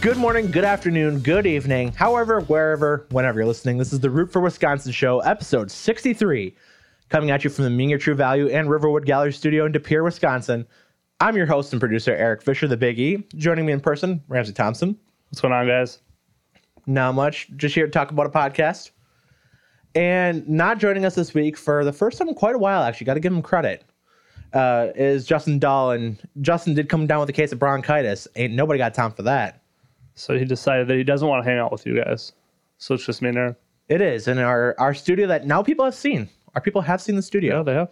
Good morning, good afternoon, good evening, however, wherever, whenever you're listening. This is the Root for Wisconsin show, episode 63, coming at you from the Mean Your True Value and Riverwood Gallery Studio in De Pere, Wisconsin. I'm your host and producer, Eric Fisher, the Big E. Joining me in person, Ramsay Thompson. What's going on, guys? Not much, just here to talk about a podcast. And not joining us this week for the first time in quite a while, actually, got to give him credit, uh, is Justin Dahl. And Justin did come down with a case of bronchitis. Ain't nobody got time for that. So he decided that he doesn't want to hang out with you guys. So it's just me and Aaron. It is and our our studio that now people have seen. Our people have seen the studio. Yeah, they have.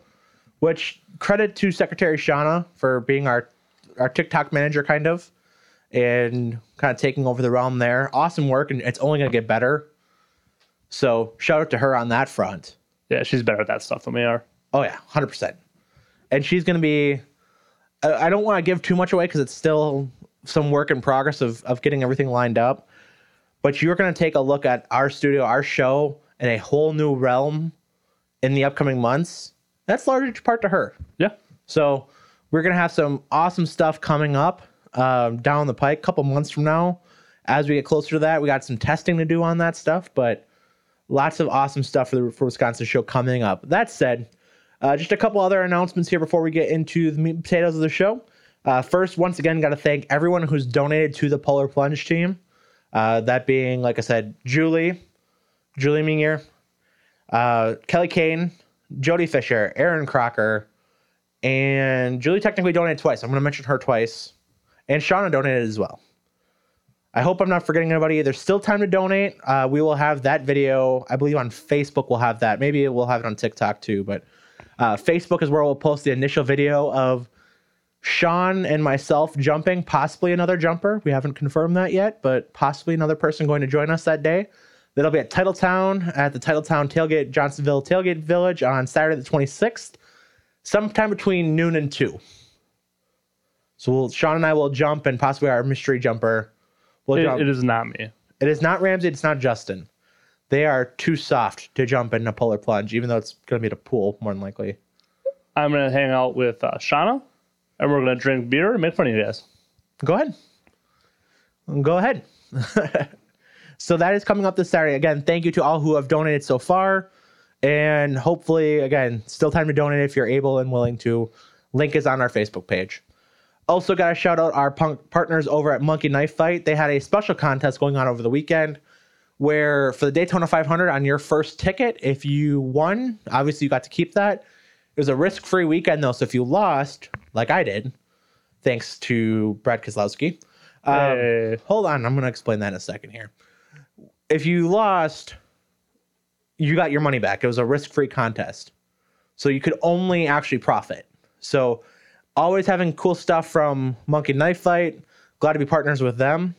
Which credit to Secretary Shauna for being our our TikTok manager, kind of, and kind of taking over the realm there. Awesome work, and it's only gonna get better. So shout out to her on that front. Yeah, she's better at that stuff than we are. Oh yeah, hundred percent. And she's gonna be. I I don't want to give too much away because it's still some work in progress of of getting everything lined up. But you're gonna take a look at our studio, our show, in a whole new realm in the upcoming months. That's largely part to her. Yeah. So we're gonna have some awesome stuff coming up um, down the pike, a couple months from now. As we get closer to that, we got some testing to do on that stuff, but lots of awesome stuff for the for Wisconsin show coming up. That said, uh, just a couple other announcements here before we get into the meat and potatoes of the show. Uh, first, once again, got to thank everyone who's donated to the Polar Plunge team. Uh, that being, like I said, Julie, Julie Mingier, uh, Kelly Kane, Jody Fisher, Aaron Crocker, and Julie technically donated twice. I'm going to mention her twice. And Shauna donated as well. I hope I'm not forgetting anybody. There's still time to donate. Uh, we will have that video, I believe, on Facebook. We'll have that. Maybe we'll have it on TikTok too. But uh, Facebook is where we'll post the initial video of Sean and myself jumping, possibly another jumper. We haven't confirmed that yet, but possibly another person going to join us that day. That'll be at Titletown at the Titletown Tailgate, Johnsonville Tailgate Village on Saturday the 26th, sometime between noon and 2. So we'll, Sean and I will jump, and possibly our mystery jumper will It, jump. it is not me. It is not Ramsay. It's not Justin. They are too soft to jump in a polar plunge, even though it's going to be at a pool more than likely. I'm gonna hang out with uh, Shauna, and we're gonna drink beer and make fun of you guys. Go ahead. Go ahead. so that is coming up this Saturday. Again, thank you to all who have donated so far. And hopefully, again, still time to donate if you're able and willing to. Link is on our Facebook page. Also, got to shout out our punk partners over at Monkey Knife Fight. They had a special contest going on over the weekend where for the Daytona 500 on your first ticket, if you won, obviously you got to keep that. It was a risk free weekend though. So if you lost, like I did, thanks to Brad Keselowski. Um, Hey. Hold on, I'm going to explain that in a second here. If you lost, you got your money back. It was a risk free contest. So you could only actually profit. So always having cool stuff from Monkey Knife Fight. Glad to be partners with them.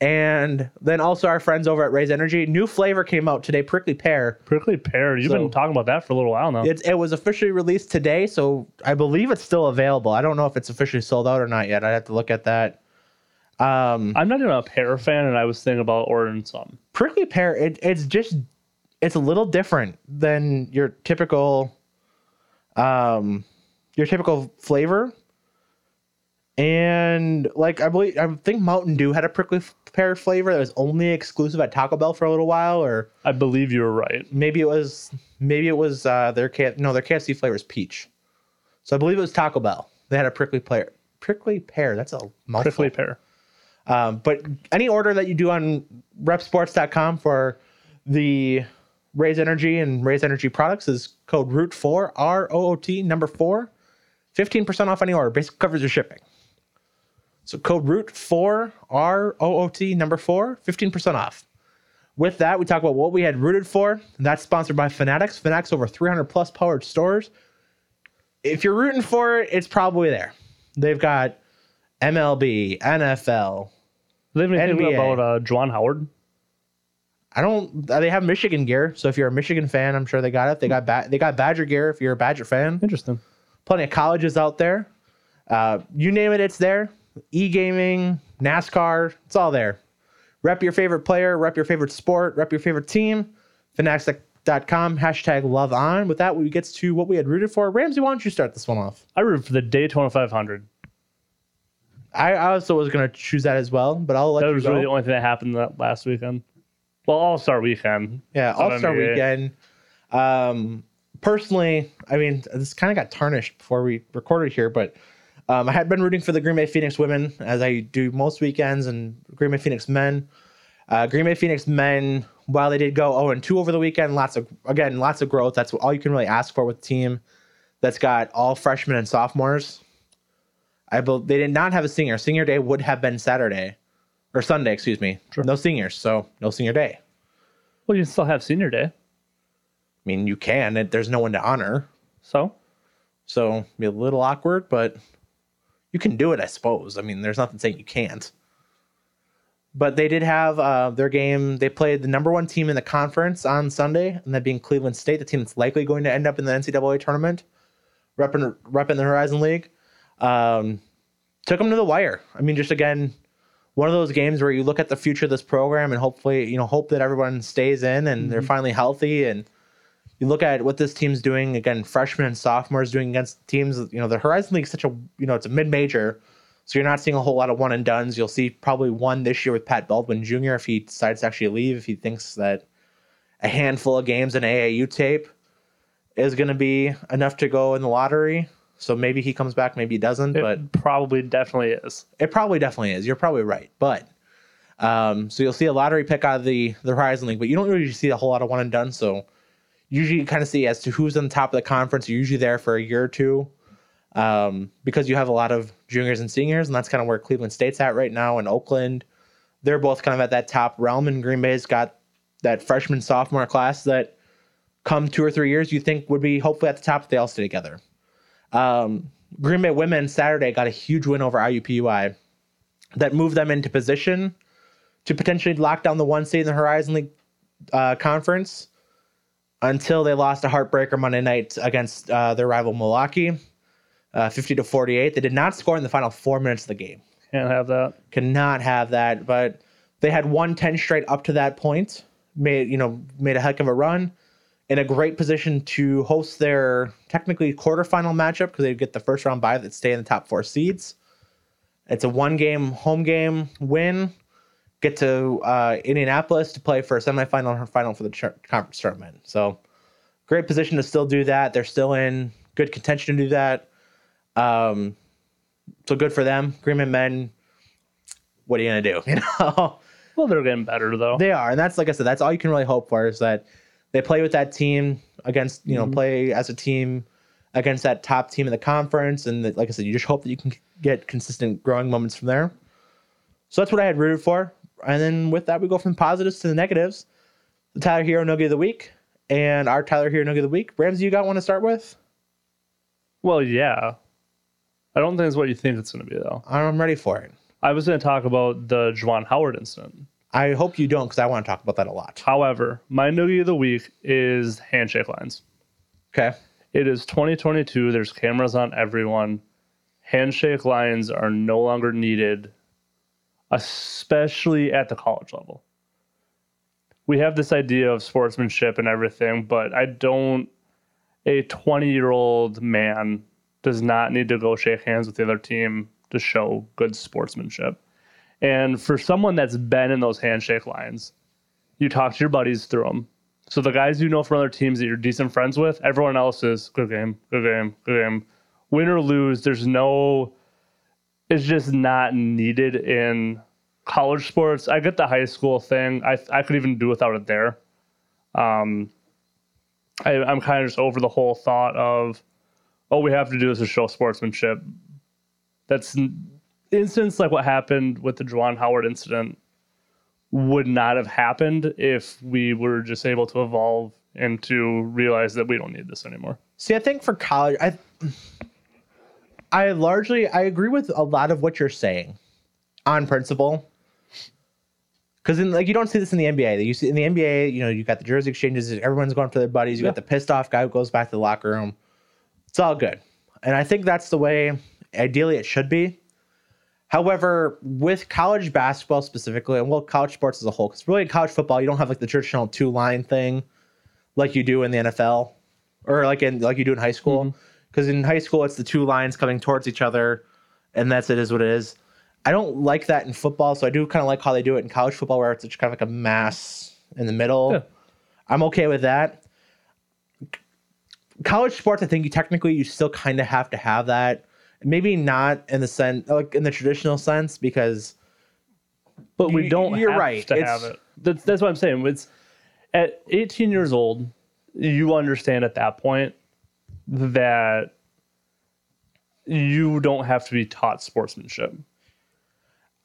And then also our friends over at Raise Energy. New flavor came out today, prickly pear. Prickly pear. You've So- been talking about that for a little while now. It, it was officially released today, so I believe it's still available. I don't know if it's officially sold out or not yet. I'd have to look at that. Um, I'm not even a pear fan, and I was thinking about ordering some. prickly pear, it, it's just it's a little different than your typical um your typical flavor. And like I believe I think Mountain Dew had a prickly pear flavor that was only exclusive at Taco Bell for a little while, or I believe you were right. maybe it was maybe it was uh, their K- no their KFC flavor is peach. So I believe it was Taco Bell. They had a prickly pear. Prickly pear. That's a mouthful. Prickly pear. Um, but any order that you do on repsports.com for the Raise Energy and Raise Energy products is code ROOT4, R O O T, number four, 15% off any order. Basically covers your shipping. So code ROOT4, R O O T, number four, 15% off. With that, we talk about what we had rooted for. And that's sponsored by Fanatics. Fanatics over 300 plus powered stores. If you're rooting for it, it's probably there. They've got MLB, NFL, they have anything NBA. about uh, Juwan Howard? I don't. uh, They have Michigan gear, so if you're a Michigan fan, I'm sure they got it. They got ba- they got Badger gear if you're a Badger fan. Interesting. Plenty of colleges out there. Uh, you name it, it's there. E gaming, NASCAR, it's all there. Rep your favorite player, rep your favorite sport, rep your favorite team. Fanatics.com, hashtag love on. With that, we get to what we had rooted for. Ramsay, why don't you start this one off? I rooted for the Daytona 500. I also was gonna choose that as well, but I'll let That you was go. really the only thing that happened that last weekend. Well, All Star Weekend. yeah, All Star Weekend. Um, personally, I mean, this kind of got tarnished before we recorded here, but um, I had been rooting for the Green Bay Phoenix women as I do most weekends, and Green Bay Phoenix men. Uh, Green Bay Phoenix men, while they did go 0 and 2 over the weekend, lots of again lots of growth. That's all you can really ask for with a team that's got all freshmen and sophomores. I bel they did not have a senior. Senior day would have been Saturday or Sunday, excuse me. Sure. No seniors, so no senior day. Well, you can still have senior day. I mean, you can. It, there's no one to honor, So so be a little awkward, but you can do it, I suppose. I mean, there's nothing saying you can't. But they did have uh, their game. They played the number one team in the conference on Sunday, and that being Cleveland State, the team that's likely going to end up in the NCAA tournament, repping, repping the Horizon League. Um, took them to the wire. I mean, just again, one of those games where you look at the future of this program and hopefully, you know, hope that everyone stays in and they're finally healthy. And you look at what this team's doing again, freshmen and sophomores doing against teams. You know, the Horizon League is such a, you know, it's a mid-major, so you're not seeing a whole lot of one and duns. You'll see probably one this year with Pat Baldwin Jr. if he decides to actually leave, if he thinks that a handful of games in AAU tape is going to be enough to go in the lottery. So maybe he comes back, maybe he doesn't, it but probably definitely is. it probably definitely is. You're probably right. But um, so you'll see a lottery pick out of the the Horizon League, but you don't really see a whole lot of one and done. So usually you kind of see as to who's on the top of the conference. You're usually there for a year or two um, because you have a lot of juniors and seniors, and that's kind of where Cleveland State's at right now. And Oakland, they're both kind of at that top realm. And Green Bay's got that freshman sophomore class that come two or three years you think would be hopefully at the top if they all stay together. Um, Green Bay women Saturday got a huge win over IUPUI that moved them into position to potentially lock down the one seed in the Horizon League uh, conference until they lost a heartbreaker Monday night against uh, their rival Milwaukee, uh, 50 to 48. They did not score in the final four minutes of the game. Can't have that. Cannot have that, but they had won 10 straight up to that point. Made you know made a heck of a run, in a great position to host their technically quarterfinal matchup because they get the first round bye that stay in the top four seeds. It's a one game home game win. Get to uh, Indianapolis to play for a semifinal or final for the ch- conference tournament. So great position to still do that. They're still in good contention to do that. Um, so good for them. Greenman men. What are you gonna do? You know. Well, they're getting better though. They are, and that's like I said, that's all you can really hope for is that they play with that team against, you know, play as a team against that top team in the conference, and that, like I said, you just hope that you can get consistent growing moments from there. So that's what I had rooted for, and then with that, we go from positives to the negatives. The Tyler Herro Nugget of the week, and our Tyler Herro Nugget of the week. Ramsay, you got one to start with? well, yeah. I don't think it's what you think it's going to be though. I'm ready for it. I was going to talk about the Juwan Howard incident. I hope you don't, because I want to talk about that a lot. However, my noogie of the week is handshake lines. Okay. It is 2022. There's cameras on everyone. Handshake lines are no longer needed, especially at the college level. We have this idea of sportsmanship and everything, but I don't. A 20 year old man does not need to go shake hands with the other team to show good sportsmanship. And for someone that's been in those handshake lines, you talk to your buddies through them. So the guys you know from other teams that you're decent friends with, everyone else is good game, good game, good game. Win or lose, there's no. It's just not needed in college sports. I get the high school thing. I I could even do without it there. Um, I, I'm kind of just over the whole thought of, oh, we have to do this to show sportsmanship. That's instance like what happened with the Juwan Howard incident would not have happened if we were just able to evolve and to realize that we don't need this anymore. See, I think for college, I I largely I agree with a lot of what you're saying on principle. Because in like you don't see this in the NBA. You see in the NBA, you know, you got the jersey exchanges. Everyone's going for their buddies. You Yeah. got the pissed off guy who goes back to the locker room. It's all good, and I think that's the way. Ideally, it should be. However, with college basketball specifically, and well, college sports as a whole, because really in college football, you don't have like the traditional two line thing like you do in the NFL or like in like you do in high school. Mm-hmm. Because in high school, it's the two lines coming towards each other, and that's it is what it is. I don't like that in football, so I do kind of like how they do it in college football, where it's just kind of like a mass in the middle. Yeah. I'm okay with that. College sports, I think you technically you still kind of have to have that. Maybe not in the sense, like in the traditional sense, because But we You- don't you're have right. to It's- have it. That's, that's what I'm saying. It's at 18 years old, you understand at that point that you don't have to be taught sportsmanship.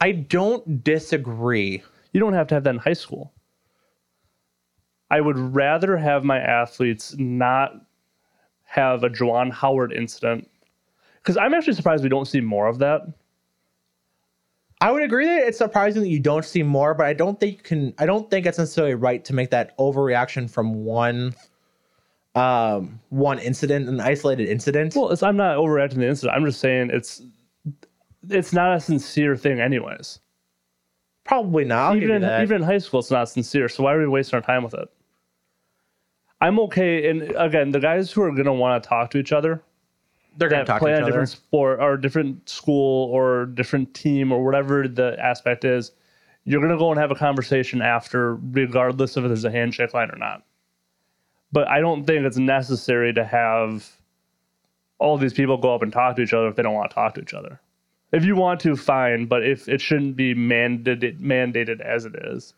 I don't disagree. You don't have to have that in high school. I would rather have my athletes not have a Juwan Howard incident because I'm actually surprised we don't see more of that. I would agree that it's surprising that you don't see more, but I don't think you can. I don't think it's necessarily right to make that overreaction from one, um, one incident, an isolated incident. Well, it's, I'm not overreacting the incident. I'm just saying it's it's not a sincere thing, anyways. Probably not. I'll even in, that. even in high school, it's not sincere. So why are we wasting our time with it? I'm okay. And again, the guys who are going to want to talk to each other They're gonna talk play to on each a other. different sport or different school or different team or whatever the aspect is, you're going to go and have a conversation after, regardless of if there's a handshake line or not. But I don't think it's necessary to have all these people go up and talk to each other if they don't want to talk to each other. If you want to, fine, but if it shouldn't be mandated mandated as it is.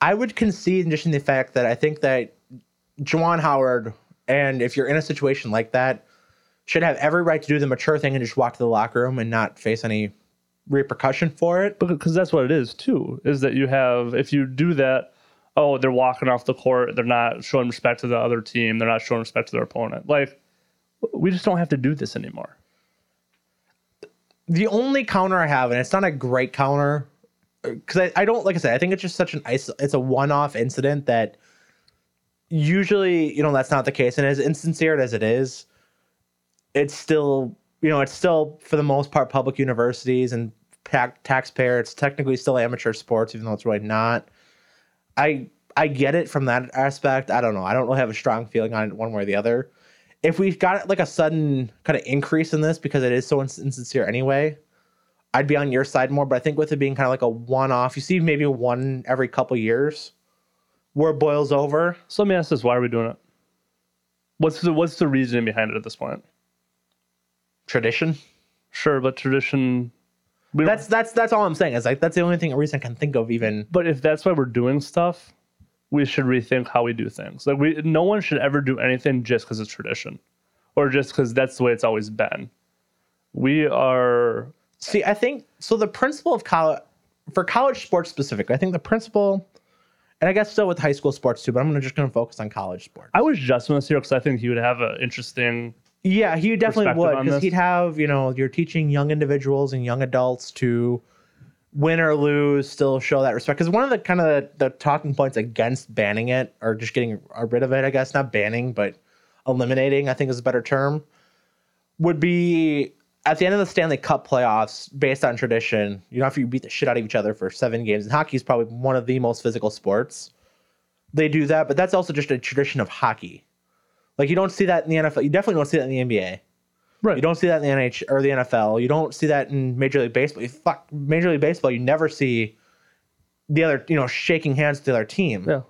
I would concede in just in the fact that I think that Juwan Howard, and if you're in a situation like that, should have every right to do the mature thing and just walk to the locker room and not face any repercussion for it. because that's what it is too is that you have if you do that oh they're walking off the court they're not showing respect to the other team they're not showing respect to their opponent like we just don't have to do this anymore The only counter I have, and it's not a great counter, uh, because I, I don't like I said, I think it's just such an iso- it's a one-off incident that usually you know that's not the case, and as insincere as it is, it's still you know it's still for the most part public universities and ta- taxpayer. It's technically still amateur sports, even though it's really not. I I get it from that aspect. I don't know. I don't really have a strong feeling on it one way or the other. If we've got like a sudden kind of increase in this because it is so ins- insincere anyway, I'd be on your side more. But I think with it being kind of like a one-off, you see maybe one every couple years where it boils over. so let me ask this why are we doing it what's the what's the reasoning behind it at this point Tradition. sure but tradition we That's that's that's all I'm saying. Is like that's the only thing reason I can think of even. but if that's why we're doing stuff we should rethink how we do things like we no one should ever do anything just because it's tradition or just because that's the way it's always been we are See, I think so. The principle of college for college sports specifically, I think the principle, and I guess still with high school sports too. But I'm gonna just gonna focus on college sports. I wish Justin was here because I think he would have an interesting. Yeah, he definitely would because he'd have you know you're teaching young individuals and young adults to win or lose, still show that respect. Because one of the kind of the, the talking points against banning it or just getting rid of it, I guess not banning but eliminating, I think is a better term, would be at the end of the Stanley Cup playoffs, based on tradition. You know, if you beat the shit out of each other for seven games, and hockey is probably one of the most physical sports. They do that, but that's also just a tradition of hockey. Like you don't see that in the NFL. You definitely don't see that in the NBA. Right. You don't see that in the NH or the NFL. You don't see that in Major League Baseball. You fuck Major League Baseball. You never see the other, you know, shaking hands with the other team. Yeah.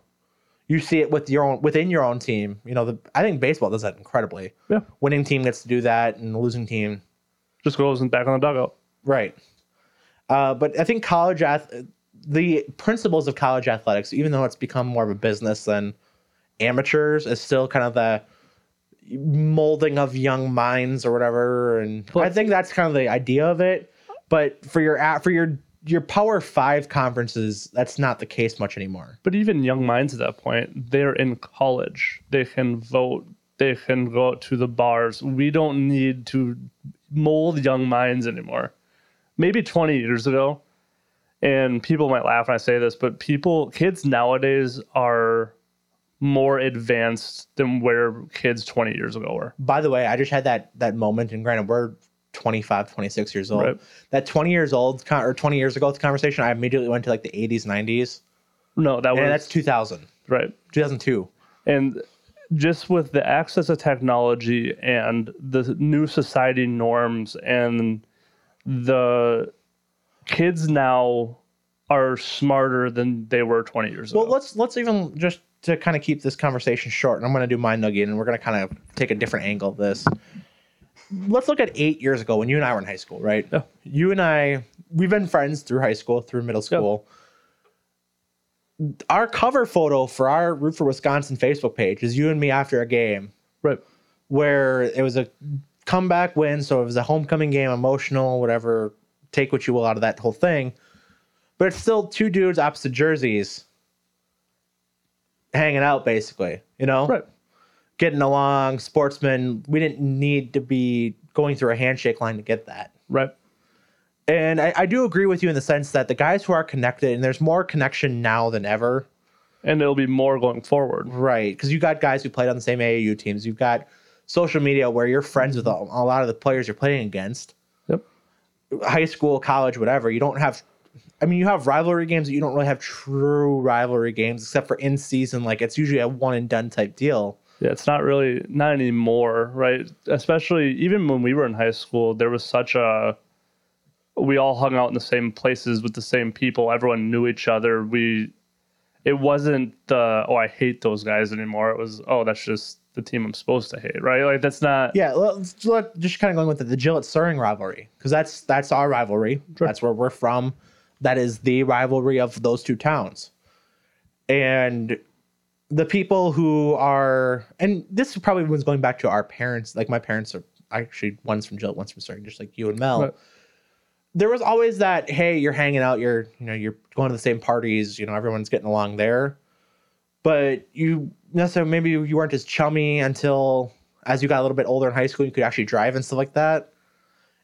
You see it with your own within your own team. You know, the I think baseball does that incredibly. Yeah. Winning team gets to do that, and the losing team, Just goes and back on the dugout. right? Uh, but I think college ath- the principles of college athletics, even though it's become more of a business than amateurs, is still kind of the molding of young minds or whatever. And I think that's kind of the idea of it. But for your at for your your Power Five conferences, that's not the case much anymore. But even young minds at that point, they're in college. They can vote. They can go to the bars. We don't need to mold young minds anymore. Maybe 20 years ago, and people might laugh when I say this, but people, kids nowadays are more advanced than where kids 20 years ago were. By the way, I just had that that moment, and granted, we're 25, 26 years old. Right. That 20 years old con- or 20 years ago conversation, I immediately went to like the 80s, 90s. No, that was And that's 2000, right. 2002. and just with the access of technology and the new society norms and the kids now are smarter than they were 20 years Well, ago. Well, let's let's even just to kind of keep this conversation short, and I'm going to do my nugget, and we're going to kind of take a different angle of this. Let's look at eight years ago when you and I were in high school, right? Yeah. You and I, we've been friends through high school, through middle school. Our cover photo for our Root for Wisconsin Facebook page is you and me after a game Right. where it was a comeback win, so it was a homecoming game, emotional, whatever. Take what you will out of that whole thing, but it's still two dudes opposite jerseys, hanging out, basically. You know, Right. getting along, sportsmen. We didn't need to be going through a handshake line to get that. Right. And I, I do agree with you in the sense that the guys who are connected, and there's more connection now than ever. And it'll be more going forward. Right, because you got guys who played on the same AAU teams. You've got social media where you're friends with mm-hmm. a, a lot of the players you're playing against. Yep. High school, college, whatever. You don't have. I mean, you have rivalry games, but you don't really have true rivalry games except for in season. Like it's usually a one and done type deal. Yeah, it's not really not anymore, right? Especially even when we were in high school, there was such a we all hung out in the same places with the same people. Everyone knew each other. We it wasn't the oh I hate those guys anymore. It was oh that's just the team I'm supposed to hate, right? Like that's not Yeah, let's let, just kind of going with the, the Gillette Suring rivalry because that's that's our rivalry. Sure. That's where we're from. That is the rivalry of those two towns, and the people who are and this probably was going back to our parents. Like my parents are actually one's from Gillette, one's from Suring, just like you and Mel. Right. There was always that hey, you're hanging out, you're you know you're going to the same parties, you know everyone's getting along there, but you necessarily maybe you weren't as chummy until as you got a little bit older in high school, you could actually drive and stuff like that.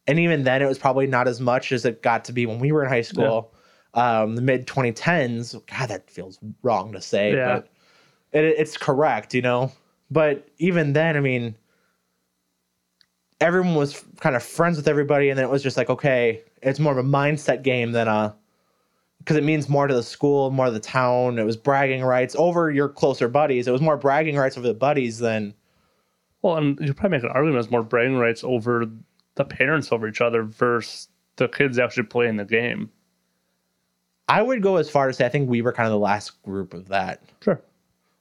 And even then, it was probably not as much as it got to be when we were in high school, um, the mid 2010s. God, that feels wrong to say, Yeah. but it, it's correct, you know. But even then, I mean, everyone was kind of friends with everybody, and then it was just like, okay, it's more of a mindset game than a because it means more to the school, more to the town. It was bragging rights over your closer buddies. It was more bragging rights over the buddies than well, and you probably make an argument as more bragging rights over the parents over each other versus the kids actually playing the game. I would go as far to say I think we were kind of the last group of that, Sure.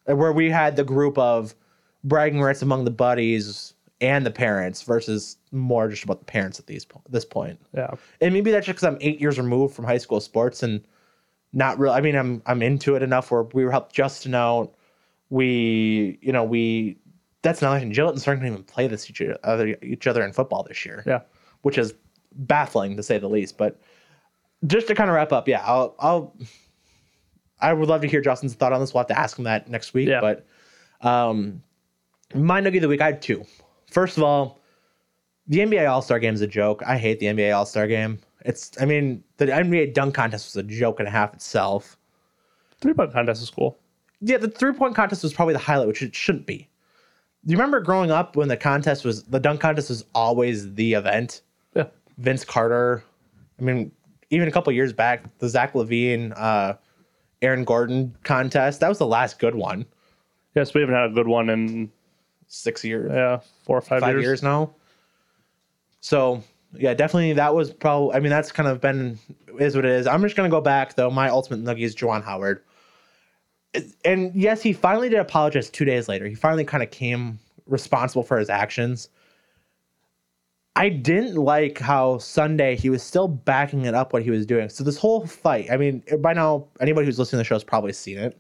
where we had the group of bragging rights among the buddies and the parents versus more just about the parents at these po- this point. Yeah. And maybe that's just because I'm eight years removed from high school sports and not real. I mean, I'm I'm into it enough where we were helped Justin out. We, you know, we. That's another thing. Gillette and Suring didn't even play this each other each other in football this year. Yeah. which is baffling to say the least. But just to kind of wrap up, yeah, I'll, I'll I would love to hear Justin's thought on this. We'll have to ask him that next week. Yeah. But um, my nugget of the week, I had two. First of all, the NBA All Star Game is a joke. I hate the NBA All Star Game. It's, I mean, the NBA dunk contest was a joke and a half itself. Three point contest is cool. Yeah, the three point contest was probably the highlight, which it shouldn't be. Do you remember growing up when the contest was the dunk contest was always the event? Yeah. Vince Carter. I mean, even a couple years back, the Zach LaVine, uh, Aaron Gordon contest. That was the last good one. Yes, we haven't had a good one in Six years, yeah four or five, five years. years. now. So yeah, definitely that was probably. I mean, that's kind of been is what it is. I'm just gonna go back though. My ultimate nugget is Juwan Howard. And yes, he finally did apologize two days later. He finally kind of came responsible for his actions. I didn't like how Sunday he was still backing it up what he was doing. So this whole fight, I mean, by now anybody who's listening to the show has probably seen it.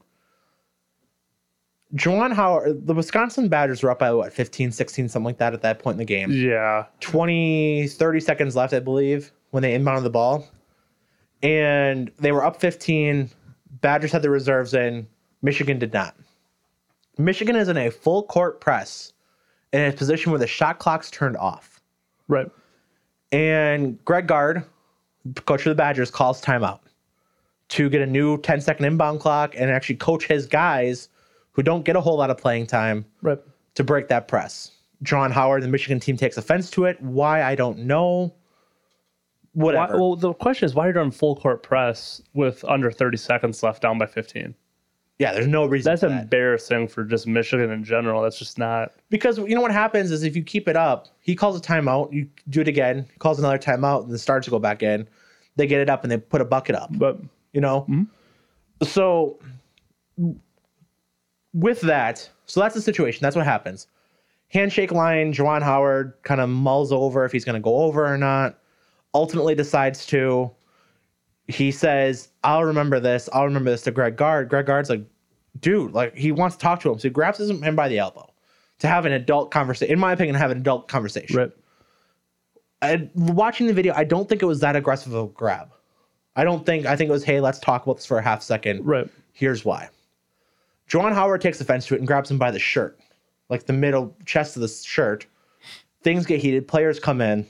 Juwan Howard, the Wisconsin Badgers were up by what, 15, 16, something like that at that point in the game. Yeah. 20, 30 seconds left, I believe, when they inbounded the ball. And they were up 15. Badgers had the reserves in. Michigan did not. Michigan is in a full court press in a position where the shot clock's turned off. Right. And Greg Gard, coach of the Badgers, calls timeout to get a new 10 second inbound clock and actually coach his guys who don't get a whole lot of playing time Right. to break that press. Juwan Howard, the Michigan team, takes offense to it. Why? I don't know. Why, Whatever. well, the question is why are you doing full court press with under 30 seconds left down by 15? Yeah, there's no reason. That's for that. embarrassing for just Michigan in general. That's just not. because you know what happens is if you keep it up, he calls a timeout, you do it again, he calls another timeout, and the starts to go back in. they get it up and they put a bucket up. But You know, mm-hmm. so with that, so that's the situation. That's what happens. Handshake line. Juwan Howard kind of mulls over if he's going to go over or not. Ultimately, decides to. He says, "I'll remember this. I'll remember this." To Greg Gard. Greg Gard's like, "Dude, like he wants to talk to him." So he grabs him by the elbow to have an adult conversation. In my opinion, have an adult conversation. right. I, watching the video, I don't think it was that aggressive of a grab. I don't think. I think it was, "Hey, let's talk about this for a half second. Right. Here's why. Juwan Howard takes offense to it and grabs him by the shirt, like the middle chest of the shirt. Things get heated. Players come in.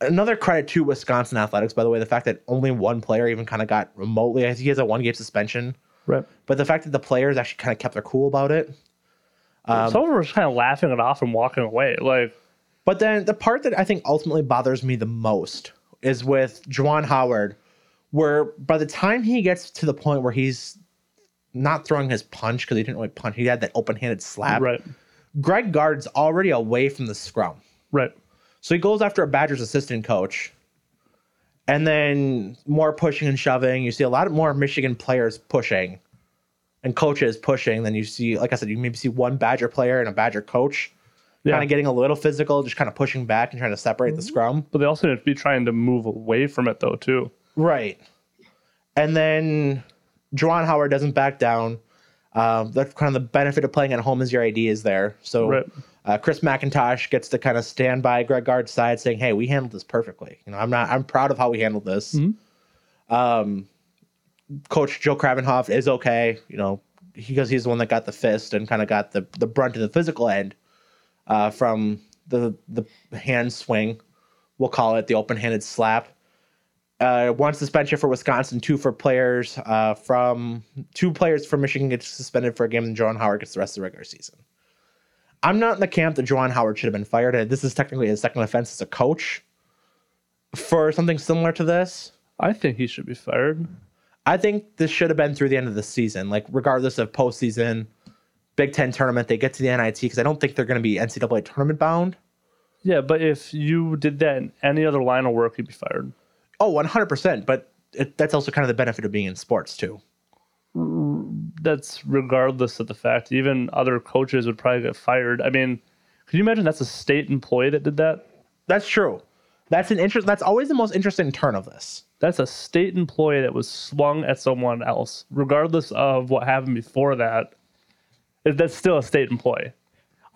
Another credit to Wisconsin athletics, by the way, the fact that only one player even kind of got remotely. I think he has a one game suspension, Right. but the fact that the players actually kind of kept their cool about it. Um, Some of them were just kind of laughing it off and walking away. Like, But then the part that I think ultimately bothers me the most is with Juwan Howard, where by the time he gets to the point where he's not throwing his punch because he didn't really punch, he had that open handed slap. right. Greg Gard's already away from the scrum. Right. So he goes after a Badgers assistant coach. And then more pushing and shoving. You see a lot more Michigan players pushing and coaches pushing than you see. Like I said, you maybe see one Badger player and a Badger coach Yeah. kind of getting a little physical, just kind of pushing back and trying to separate the scrum. But they also need to be trying to move away from it, though, too. Right. And then Juwan Howard doesn't back down. Um, that's kind of the benefit of playing at home is your ID is there. So Right. Uh, Chris McIntosh gets to kind of stand by Greg Gard's side, saying, "Hey, we handled this perfectly. You know, I'm not. I'm proud of how we handled this." Um, Coach Joe Krabbenhoft is okay. You know, because he's the one that got the fist and kind of got the the brunt of the physical end uh, from the the hand swing. We'll call it the open handed slap uh, one suspension for Wisconsin, two for players uh, from two players from Michigan get suspended for a game, and Juwan Howard gets the rest of the regular season. I'm not in the camp that Juwan Howard should have been fired. Uh, This is technically his second offense as a coach for something similar to this. I think he should be fired. I think this should have been through the end of the season, like regardless of postseason, Big Ten tournament. They get to the NIT because I don't think they're going to be NCAA tournament bound. Yeah, but if you did that in any other line of work, you'd be fired. Oh, 100%. But it, that's also kind of the benefit of being in sports, too. That's regardless of the fact. Even other coaches would probably get fired. I mean, can you imagine that's a state employee that did that? That's true. That's an interest. That's always the most interesting turn of this. That's a state employee that was swung at someone else, regardless of what happened before that. That's still a state employee.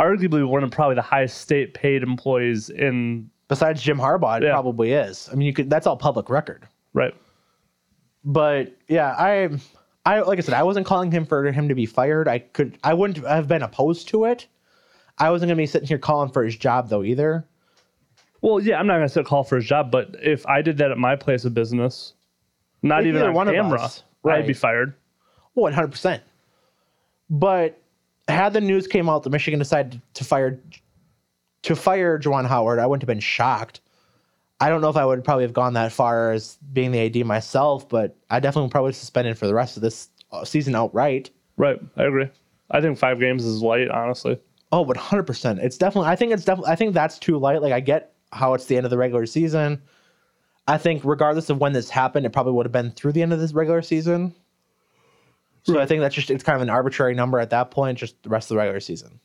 Arguably one of probably the highest state paid employees in Besides Jim Harbaugh, it Yeah. probably is. I mean, you could. That's all public record. right. But yeah, I, I like I said, I wasn't calling him for him to be fired. I could. I wouldn't have been opposed to it. I wasn't gonna be sitting here calling for his job though either. Well, yeah, I'm not gonna sit call for his job, but if I did that at my place of business, not even on one of camera, us, I'd be fired. One hundred percent. But had the news came out that Michigan decided to fire to fire Juwan Howard, I wouldn't have been shocked. I don't know if I would probably have gone that far as being the AD myself, but I definitely would probably suspended for the rest of this uh, season outright. Right, I agree. I think five games is light, honestly. Oh, but 100%. It's definitely, I think it's definitely, I think that's too light. Like, I get how it's the end of the regular season. I think, regardless of when this happened, it probably would have been through the end of this regular season. So I think that's just, it's kind of an arbitrary number at that point, just the rest of the regular season.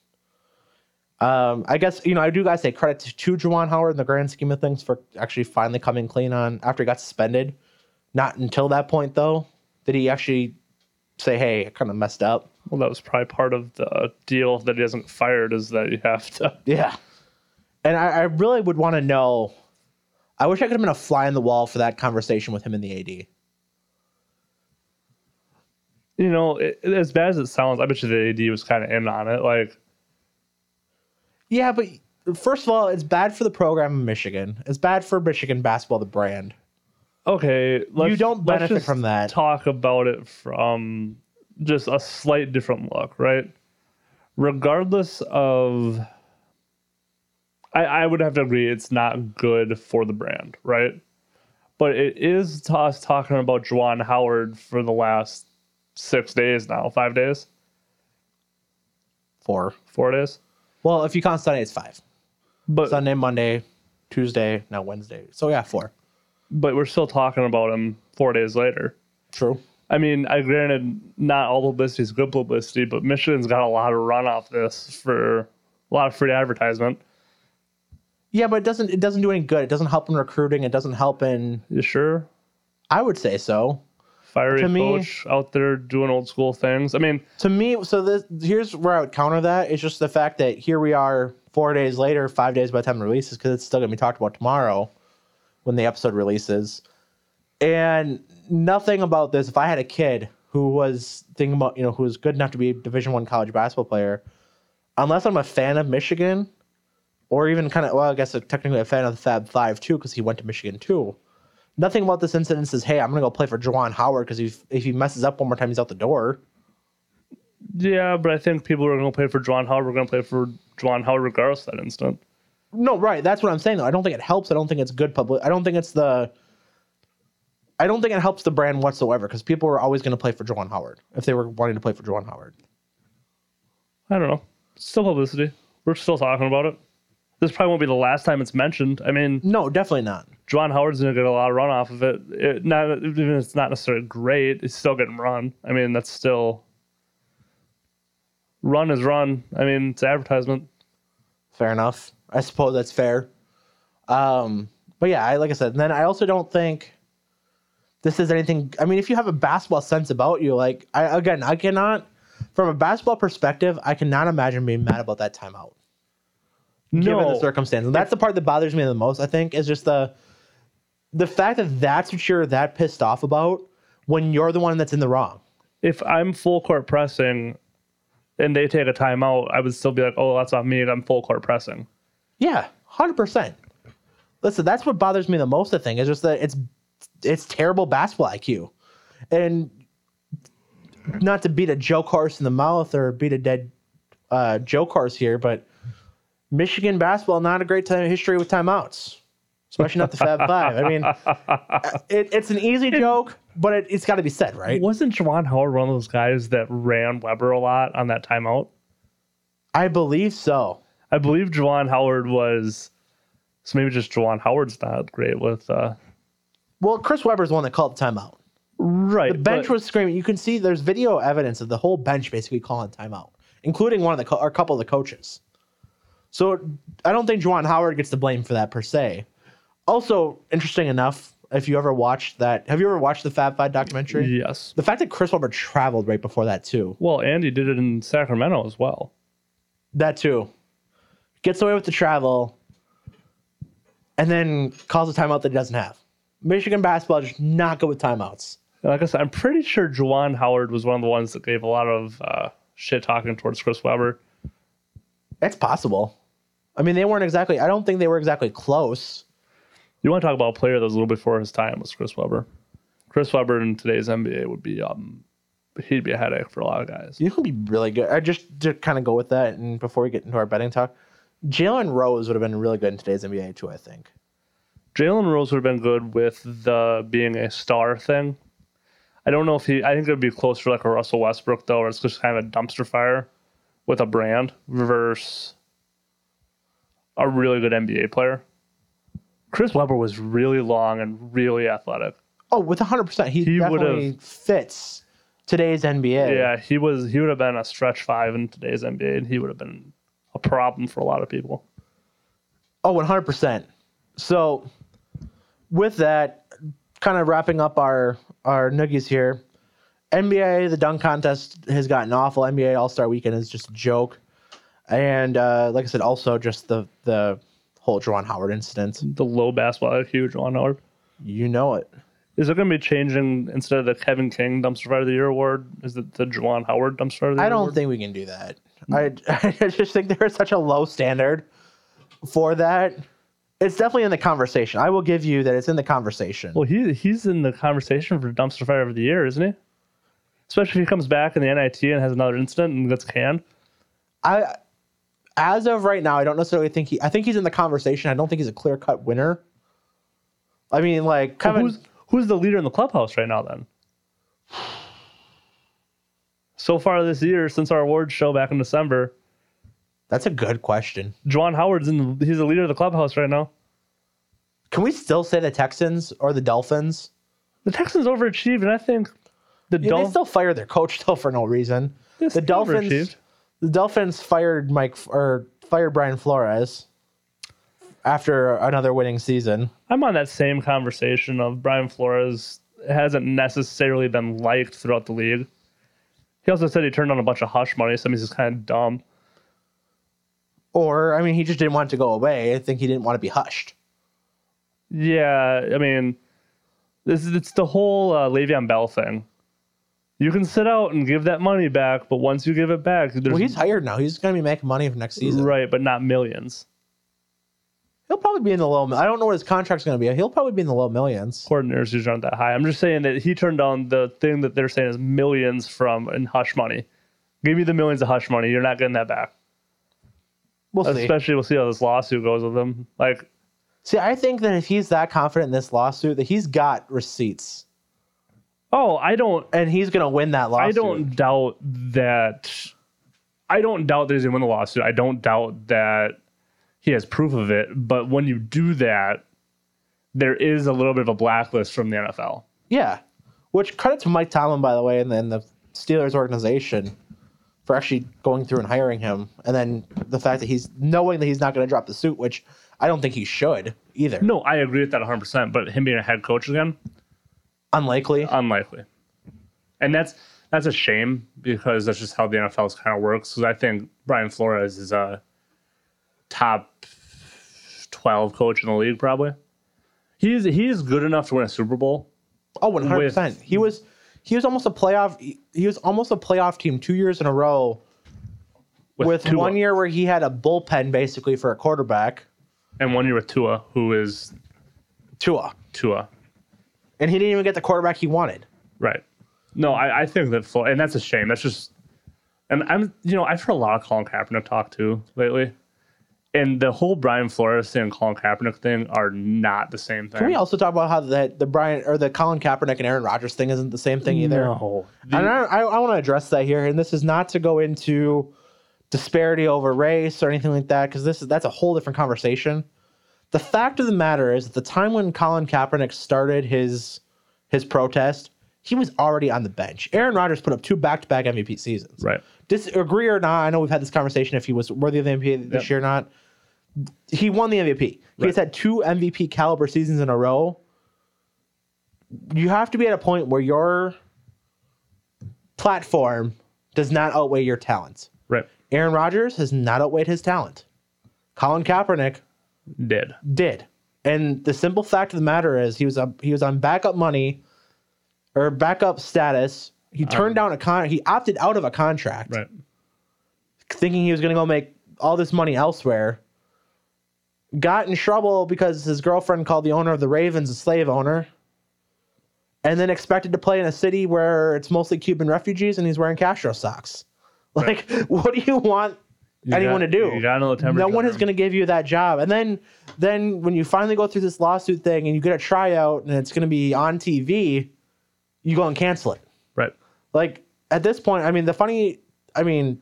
Um, I guess, you know, I do guys say credit to, to Juwan Howard in the grand scheme of things for actually finally coming clean on after he got suspended. Not until that point, though, did he actually say, hey, I kind of messed up. Well, that was probably part of the deal that he doesn't fired is that you have to. Yeah. And I, I really would want to know. I wish I could have been a fly on the wall for that conversation with him in the AD. You know, it, as bad as it sounds, I bet you the AD was kind of in on it. Like, Yeah, but first of all, it's bad for the program in Michigan. It's bad for Michigan basketball, the brand. okay, let's, don't let's benefit just from that. Talk about it from just a slight different look, right? Regardless of, I, I would have to agree, it's not good for the brand, right? But it is to us talking about Juwan Howard for the last six days now, five days, Four. four days. Well, if you count Sunday, it's five. But Sunday, Monday, Tuesday, now Wednesday. So yeah, four. but we're still talking about him four days later. True. I mean, I granted not all publicity is good publicity, but Michigan's got a lot of run off this for a lot of free advertisement. Yeah, but it doesn't it doesn't do any good. It doesn't help in recruiting. It doesn't help in You sure? I would say so. Fiery To me- out there doing old school things. I mean, To me, so this here's where I would counter that. It's just the fact that here we are four days later, five days by the time it releases, because it's still gonna be talked about tomorrow when the episode releases. And nothing about this. If I had a kid who was thinking about, you know, who was good enough to be a Division One college basketball player, unless I'm a fan of Michigan, or even kind of, well, I guess technically a fan of the Fab Five too, because he went to Michigan too. Nothing about this incident says, "Hey, I'm gonna go play for Juwan Howard," because if if he messes up one more time, he's out the door. yeah, but I think people are going to play for Juwan Howard We're going to play for Juwan Howard regardless of that instant. No, right. That's what I'm saying. Though I don't think it helps. I don't think it's good public. I don't think it's the. I don't think it helps the brand whatsoever because people are always going to play for Juwan Howard if they were wanting to play for Juwan Howard. I don't know. Still publicity. We're still talking about it. This probably won't be the last time it's mentioned. I mean, No, definitely not. Juwan Howard's going to get a lot of run off of it. it not even it's not necessarily great. It's still getting run. I mean, that's still run is run. I mean, it's advertisement. Fair enough. I suppose that's fair. Um, but yeah, I like I said. And then I also don't think this is anything. I mean, if you have a basketball sense about you, like I again, I cannot, from a basketball perspective, I cannot imagine being mad about that timeout. Given the No, circumstances. That's the part that bothers me the most. I think is just the the fact that that's what you're that pissed off about when you're the one that's in the wrong. if I'm full court pressing and they take a timeout, I would still be like, oh, that's on me. I'm full court pressing. Yeah, hundred percent. Listen, that's what bothers me the most. I think is just that it's it's terrible basketball IQ, and not to beat a joke horse in the mouth or beat a dead uh, joke horse here, but Michigan basketball not a great time in history with timeouts, especially not the Fab Five. I mean, it, it's an easy joke, but it, it's got to be said, right? Wasn't Juwan Howard one of those guys that ran Webber a lot on that timeout? I believe so. I believe Juwan Howard was. So maybe just Juwan Howard's not great with. uh Well, Chris Webber's the one that called the timeout. Right. The bench but- was screaming. You can see there's video evidence of the whole bench basically calling timeout, including one of the co- or a couple of the coaches. So I don't think Juwan Howard gets the blame for that per se. Also, interesting enough, if you ever watched that, have you ever watched the Fab Five documentary? Yes. The fact that Chris Webber traveled right before that too. Well, Andy did it in Sacramento as well. That too. Gets away with the travel and then calls a timeout that he doesn't have. Michigan basketball is just not good with timeouts. Like I said, I'm pretty sure Juwan Howard was one of the ones that gave a lot of uh, shit talking towards Chris Webber. It's possible. I mean, they weren't exactly, I don't think they were exactly close. You want to talk about a player that was a little before his time was Chris Webber. Chris Webber in today's NBA would be um he'd be a headache for a lot of guys. You could be really good. I just to kind of go with that, and before we get into our betting talk, Jalen Rose would have been really good in today's NBA too. I think. Jalen Rose would have been good with the being a star thing. I don't know if he. I think it would be closer to like a Russell Westbrook though, or it's just kind of a dumpster fire with a brand versus a really good NBA player. Chris Webber was really long and really athletic. Oh, with hundred percent, he, He definitely fits today's NBA. Yeah, he was. He would have been a stretch five in today's NBA, and he would have been a problem for a lot of people. Oh, 100%. So, with that, kind of wrapping up our our noogies here. NBA, the dunk contest has gotten awful. NBA All Star Weekend is just a joke, and uh, like I said, also just the the whole Juwan Howard incident. The low basketball IQ, Juwan Howard. You know it. Is it going to be changing instead of the Kevin King Dumpster Fire of the Year award? Is it the Juwan Howard Dumpster Fire of the Year? I don't award? think we can do that. I I just think there is such a low standard for that. It's definitely in the conversation. I will give you that it's in the conversation. Well, he he's in the conversation for Dumpster Fire of the Year, isn't he? Especially if he comes back in the NIT and has another incident and gets canned. I, as of right now, I don't necessarily think he. I think he's in the conversation. I don't think he's a clear cut winner. I mean, like Well, who's who's the leader in the clubhouse right now? Then, so far this year, since our awards show back in December, that's a good question. Juwan Howard's in. The, he's the leader of the clubhouse right now. Can we still say the Texans or the Dolphins? The Texans overachieved, and I think the Yeah, they Dolphins still fire their coach though for no reason. The Dolphins, the Dolphins fired Mike or fired Brian Flores after another winning season. I'm on that same conversation of Brian Flores hasn't necessarily been liked throughout the league. He also said he turned on a bunch of hush money, so he's just kind of dumb. Or I mean, he just didn't want it to go away. I think he didn't want to be hushed. Yeah, I mean, this is it's the whole uh, Le'Veon Bell thing. You can sit out and give that money back, but once you give it back, there's Well, he's hired now. He's going to be making money for next season. right, but not millions. He'll probably be in the low. I don't know what his contract's going to be. He'll probably be in the low millions. Coordinators usually aren't that high. I'm just saying that he turned down the thing that they're saying is millions from in hush money. Give me the millions of hush money. You're not getting that back. We'll see. Especially, we'll see how this lawsuit goes with him. Like, See, I think that if he's that confident in this lawsuit, that he's got receipts oh, I don't and he's going to win that lawsuit. I don't doubt that. I don't doubt that he's gonna win the lawsuit. I don't doubt that he has proof of it. But when you do that, there is a little bit of a blacklist from the NFL. Yeah. Which credit to Mike Tomlin, by the way, and then the Steelers organization for actually going through and hiring him, and then the fact that he's knowing that he's not going to drop the suit, which I don't think he should either. No, I agree with that 100. percent But him being a head coach again, Unlikely. unlikely. And that's that's a shame because that's just how the NFL kind of works. Because I think Brian Flores is a top 12 coach in the league, probably. He's he's good enough to win a Super Bowl. Oh, one hundred percent. He was he was almost a playoff. He was almost a playoff team two years in a row. With, Tua. one year where he had a bullpen basically for a quarterback, and one year with Tua, who is Tua, Tua. And he didn't even get the quarterback he wanted. Right. No, I, I think that, Flo- and that's a shame. That's just, and I'm, you know, I've heard a lot of Colin Kaepernick talk too lately, and the whole Brian Flores thing and Colin Kaepernick thing are not the same thing. Can we also talk about how the the Brian or the Colin Kaepernick and Aaron Rodgers thing isn't the same thing either? No. And I, I, I want to address that here, and this is not to go into disparity over race or anything like that, because this is that's a whole different conversation. The fact of the matter is, at the time when Colin Kaepernick started his his protest, he was already on the bench. Aaron Rodgers put up two back to back MVP seasons. Right. Disagree or not, I know we've had this conversation if he was worthy of the MVP this Yep. year or not. He won the MVP. He Right. has had two MVP caliber seasons in a row. You have to be at a point where your platform does not outweigh your talents. Right. Aaron Rodgers has not outweighed his talent. Colin Kaepernick Did. did. And the simple fact of the matter is he was a, he was on backup money or backup status. He turned down a con he opted out of a contract Right. thinking he was going to go make all this money elsewhere. Got in trouble because his girlfriend called the owner of the Ravens a slave owner. And then expected to play in a city where it's mostly Cuban refugees and he's wearing Castro socks. Like, what do you want anyone got- to do? you the temperature no one is going to give you that job. And then, then when you finally go through this lawsuit thing and you get a tryout and it's going to be on TV, you go and cancel it Right. like at this point i mean the funny i mean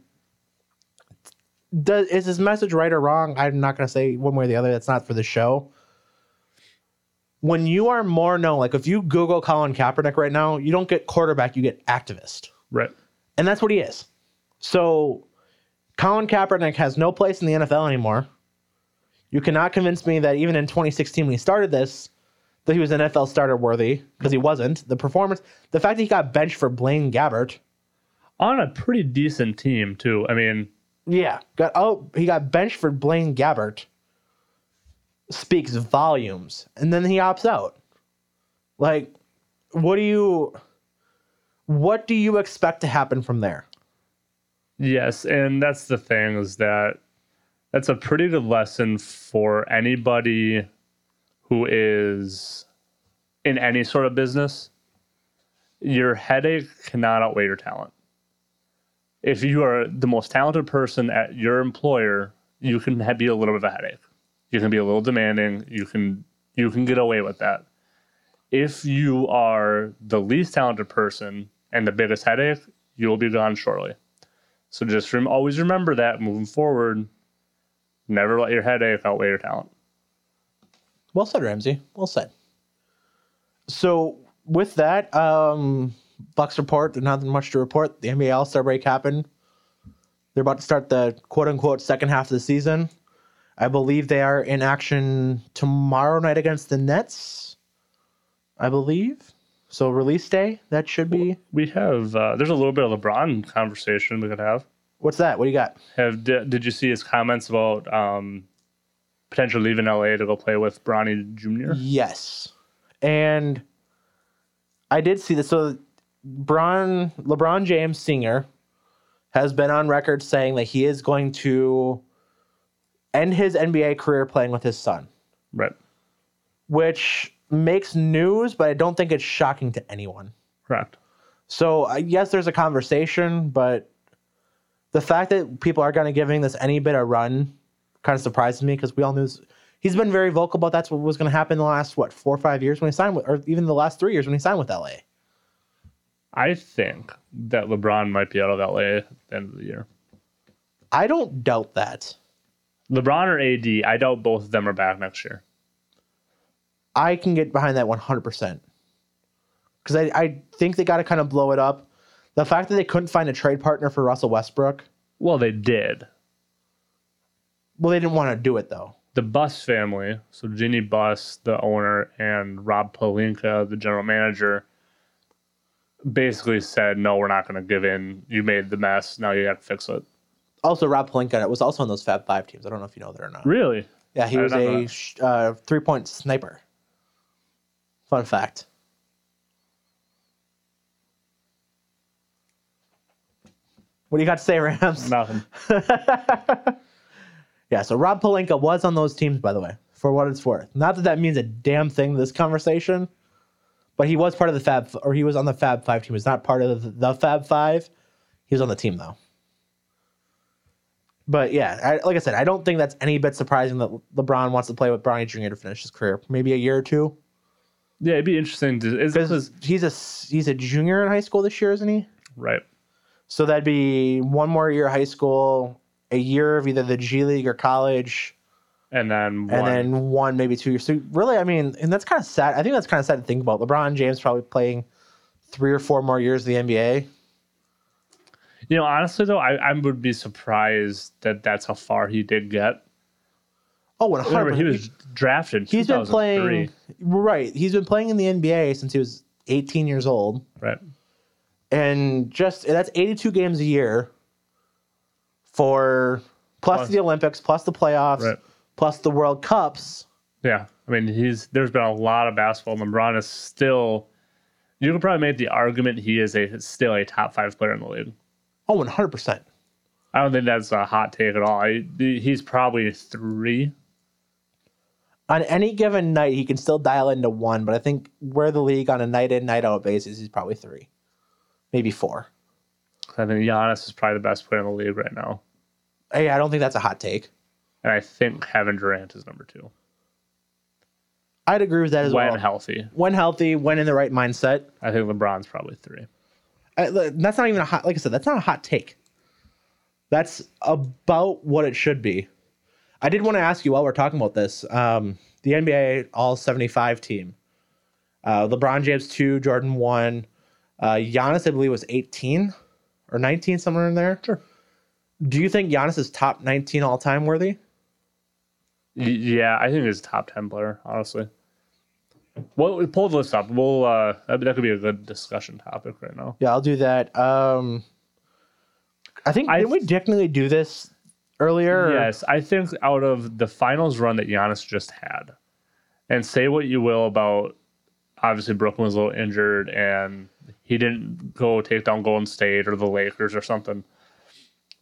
does is this message right or wrong i'm not going to say one way or the other that's not for the show when you are more known like if you google colin kaepernick right now you don't get quarterback you get activist Right. and that's what he is so colin kaepernick has no place in the nfl anymore you cannot convince me that even in 2016 when he started this that he was NFL starter worthy because he wasn't. The performance, the fact that he got benched for Blaine Gabbert, On a pretty decent team too. I mean, Yeah, got oh he got benched for Blaine Gabbert. Speaks volumes, and then he opts out. Like, what do you, what do you expect to happen from there? Yes, and that's the thing is that that's a pretty good lesson for anybody who is in any sort of business. Your headache cannot outweigh your talent. If you are the most talented person at your employer, you can be a little bit of a headache. You can be a little demanding. You can you can get away with that. If you are the least talented person and the biggest headache, you will be gone shortly. So just rem- always remember that moving forward. Never let your headache outweigh your talent. Well said, Ramsay. Well said. So with that, um, Bucks report. Nothing much to report. The NBA All Star break happened. They're about to start the quote unquote second half of the season. I believe they are in action tomorrow night against the Nets. I believe. So release day, that should be. We have uh, there's a little bit of LeBron conversation we could have. What's that? What do you got? Have did, did you see his comments about um, potentially leaving LA to go play with Bronny Jr.? Yes. And I did see this. So Bron LeBron James Sr. has been on record saying that he is going to end his NBA career playing with his son, Right. which makes news, but I don't think it's shocking to anyone. Correct. So uh, yes, there's a conversation, but the fact that people are kind of giving this any bit of run kind of surprises me because we all knew this, he's been very vocal about that's what was going to happen the last what four or five years when he signed with, or even the last three years when he signed with LA. I think that LeBron might be out of LA at the end of the year. I don't doubt that. LeBron or AD, I doubt both of them are back next year. I can get behind that 100%. Because I, I think they got to kind of blow it up. The fact that they couldn't find a trade partner for Russell Westbrook, Well, they did. well, they didn't want to do it though. The Buss family, so Jeanie Buss, the owner, and Rob Pelinka, the general manager, basically said, "No, we're not going to give in. You made the mess. Now you got to fix it." Also, Rob Pelinka was also on those Fab Five teams. I don't know if you know that or not. Really? Yeah, he I was did not know a uh, three point sniper. Fun fact. What do you got to say, Rams? Nothing. Yeah, so Rob Pelinka was on those teams, by the way, for what it's worth. Not that that means a damn thing to this conversation, but he was part of the Fab, or he was on the Fab Five team. He's not part of the, the Fab Five. He was on the team though. But yeah, I, like I said, I don't think that's any bit surprising that LeBron wants to play with Bronny Jr. to finish his career, maybe a year or two. Yeah, it'd be interesting. To, is this Because he's a he's a junior in high school this year, isn't he? right? So that'd be one more year of high school, a year of either the G League or college, And then and one. then one maybe two years. So really, I mean, and that's kind of sad. I think that's kind of sad to think about. LeBron James probably playing three or four more years of the NBA. you know, honestly though, I, I would be surprised that that's how far he did get. Oh, 100 Remember, he was drafted. He's been playing right. He's been playing in the NBA since he was 18 years old, right. and just that's 82 games a year for plus, Plus- the Olympics, plus the playoffs, Right. plus the World Cups. Yeah, I mean, he's there's been a lot of basketball. LeBron is still. You could probably make the argument he is a still a top five player in the league. Oh, 100 percent. I don't think that's a hot take at all. I, he's probably three. On any given night, he can still dial into one, but I think where the league on a night in, night out basis, he's probably three, maybe four. I think Giannis is probably the best player in the league right now, Hey, I don't think that's a hot take. and I think Kevin Durant is number two I'd agree with that as when well. When healthy. when healthy, when in the right mindset. I think LeBron's probably three. I, that's not even a hot. Like I said, that's not a hot take. That's about what it should be. I did want to ask you while we're talking about this. Um, the NBA All 75 team. Uh, LeBron James two, Jordan one, uh, Giannis I believe was 18 or 19 somewhere in there. Sure. Do you think Giannis is top 19 all time worthy? Yeah, I think he's a top ten player. Honestly. Well, we pull the list up. We'll uh, that, that could be a good discussion topic right now. Yeah, I'll do that. Um, I think I didn't we technically do this earlier? Yes, I think out of the finals run that Giannis just had, and say what you will about obviously Brooklyn was a little injured and he didn't go take down Golden State or the Lakers or something.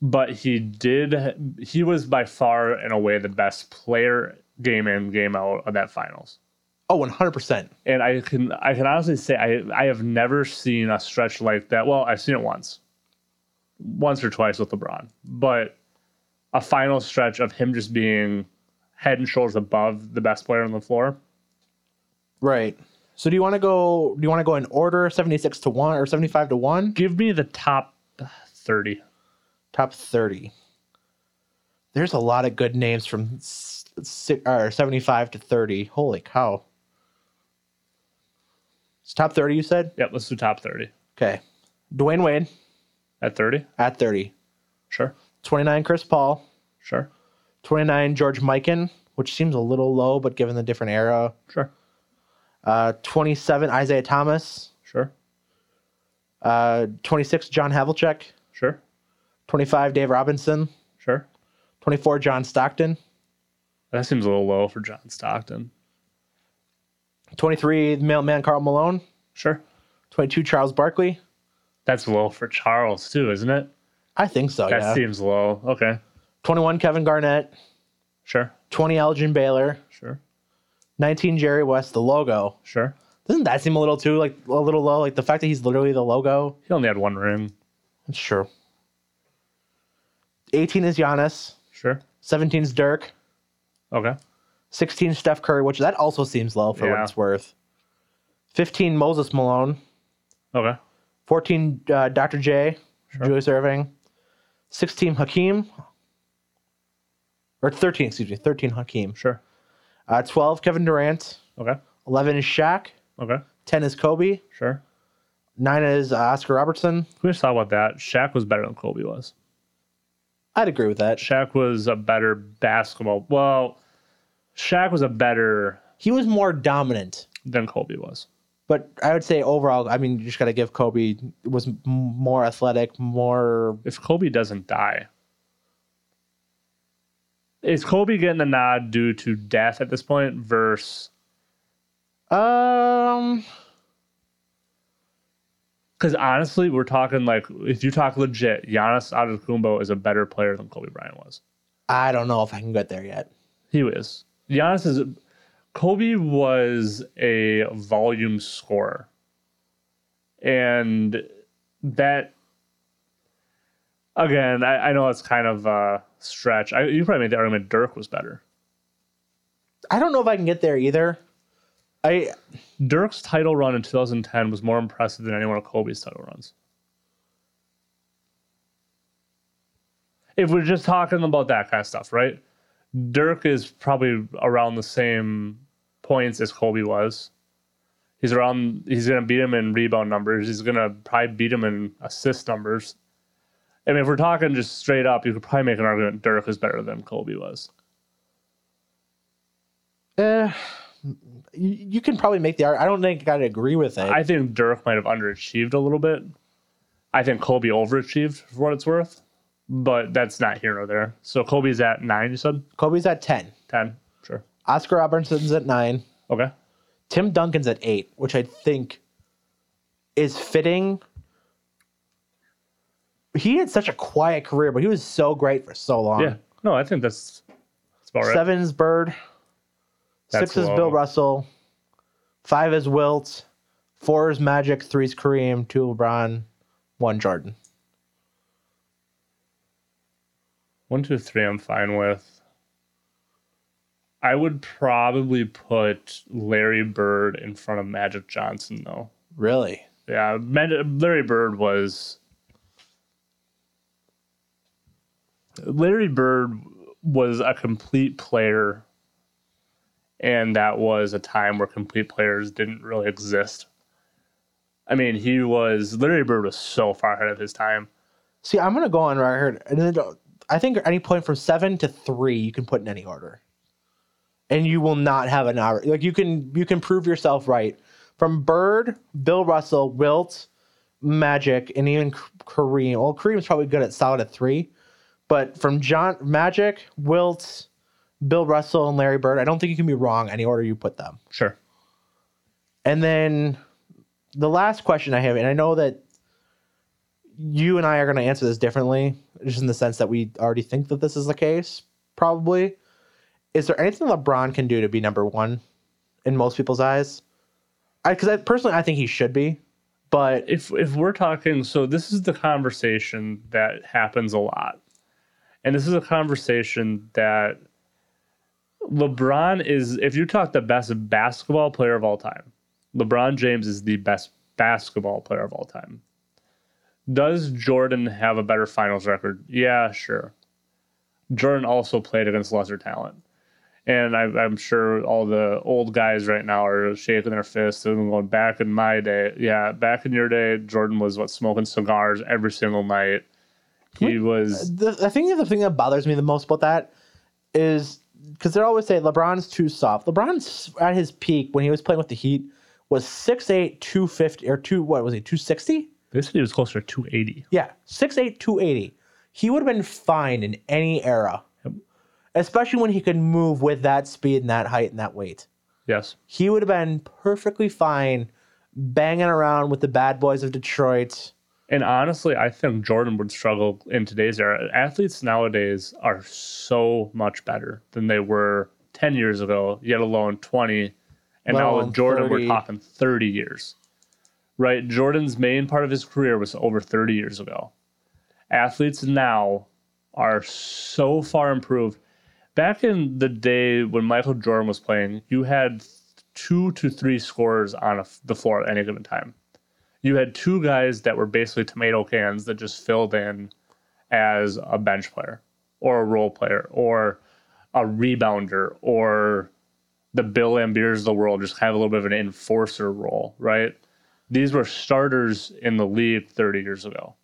But he did he was by far in a way the best player game in, game out of that finals. Oh, 100 percent. And I can I can honestly say I I have never seen a stretch like that. Well, I've seen it once. Once or twice with LeBron. But a final stretch of him just being head and shoulders above the best player on the floor. Right. So do you want to go? Do you want to go in order, seventy six to one or seventy five to one? Give me the top 30. Top thirty. There's a lot of good names from s- si- or 75 to 30. Holy cow. It's top 30, you said? Yep, let's do top 30. Okay. Dwyane Wade At 30? at 30. Sure. 29, Chris Paul. Sure. 29, George Mikan, which seems a little low, but given the different era. Sure. Uh, 27, Isiah Thomas. Sure. Uh, 26, John Havlicek. Sure. 25, Dave Robinson. Sure. 24, John Stockton. That seems a little low for John Stockton. 23, the mailman Karl Malone. Sure. 22, Charles Barkley. That's low for Charles too, isn't it? I think so, That yeah. seems low. Okay. 21, Kevin Garnett. Sure. 20, Elgin Baylor. Sure. 19, Jerry West, the logo. Sure. Doesn't that seem a little too, like, a little low? Like, the fact that he's literally the logo? He only had one ring. That's true. 18 is Giannis. Sure. 17 is Dirk. Okay. 16 Steph Curry, which that also seems low for what it's worth. 15 Moses Malone. Okay. 14 uh, Dr. J, Julius Erving. 16 Hakeem. Or 13, excuse me, 13 Hakeem. Sure. Uh, 12 Kevin Durant. Okay. 11 is Shaq. Okay. 10 is Kobe. Sure. 9 is uh, Oscar Robertson. We just talk about that. Shaq was better than Kobe was. I'd agree with that. Shaq was a better basketball. Well, Shaq was a better He was more dominant. than Kobe was. But I would say overall, I mean, you just got to give Kobe was m- more athletic, more. If Kobe doesn't die, is Kobe getting a nod due to death at this point versus Um, because honestly, we're talking like if you talk legit, Giannis Antetokounmpo is a better player than Kobe Bryant was. I don't know if I can get there yet. He is. Giannis is. Kobe was a volume scorer, and that again, I, I know it's kind of a stretch. I, you probably made the argument Dirk was better. I don't know if I can get there either. I Dirk's title run in 2010 was more impressive than any one of Kobe's title runs. If we're just talking about that kind of stuff, right? Dirk is probably around the same points as Kobe was. He's around. He's gonna beat him in rebound numbers. He's gonna probably beat him in assist numbers. I mean, if we're talking just straight up, you could probably make an argument Dirk is better than Kobe was. uh, you, you can probably make the argument. I don't think I'd agree with it. I think Dirk might have underachieved a little bit. I think Kobe overachieved for what it's worth, but that's not here nor there. So Kobe's at nine, you said? Kobe's at ten. 10? Sure. Oscar Robertson's at nine. Okay. Tim Duncan's at eight, which I think is fitting. He had such a quiet career, but he was so great for so long. Yeah. No, I think that's, that's about right. Seven's Bird. That's Six is low. Bill Russell. Five is Wilt. Four is Magic. Three is Kareem. Two LeBron. One Jordan. One, two, three, I'm fine with. I would probably put Larry Bird in front of Magic Johnson, though. Really? Yeah, Larry Bird was. Larry Bird was a complete player, and that was a time where complete players didn't really exist. I mean, he was Larry Bird was so far ahead of his time. See, I'm gonna go on record, and then I think at any point from seven to three, you can put in any order, and you will not have an hour. Like you can, you can prove yourself right. From Bird, Bill Russell, Wilt, Magic, and even Kareem. Well, Kareem's probably good at solid at three, but from John Magic, Wilt, Bill Russell, and Larry Bird, I don't think you can be wrong any order you put them. Sure. And then the last question I have, and I know that you and I are going to answer this differently, just in the sense that we already think that this is the case, probably. Is there anything LeBron can do to be number one in most people's eyes? Because I, personally, I think he should be, but if if we're talking so this is the conversation that happens a lot and this is a conversation that lebron is if you talk the best basketball player of all time lebron james is the best basketball player of all time does jordan have a better finals record yeah sure Jordan also played against lesser talent. And I, I'm sure all the old guys right now are shaking their fists and going, back in my day, yeah, back in your day, Jordan was what smoking cigars every single night. He was The, I think the thing that bothers me the most about that is because they always say LeBron's too soft. LeBron's at his peak when he was playing with the Heat was 6'8", 250, or two. What was he? Two sixty? They said he was closer to 280. Yeah, 6'8", 280. He would have been fine in any era, especially when he could move with that speed and that height and that weight. Yes. He would have been perfectly fine banging around with the bad boys of Detroit. And honestly, I think Jordan would struggle in today's era. Athletes nowadays are so much better than they were 10 years ago, yet alone 20. And Let now with Jordan, 30. we're talking 30 years. Right? Jordan's main part of his career was over 30 years ago. Athletes now are so far improved. Back in the day when Michael Jordan was playing, you had two to three scorers on a, the floor at any given time you had two guys that were basically tomato cans that just filled in as a bench player or a role player or a rebounder or the Bill Laimbeers of the world just have a little bit of an enforcer role, right? These were starters in the league 30 years ago.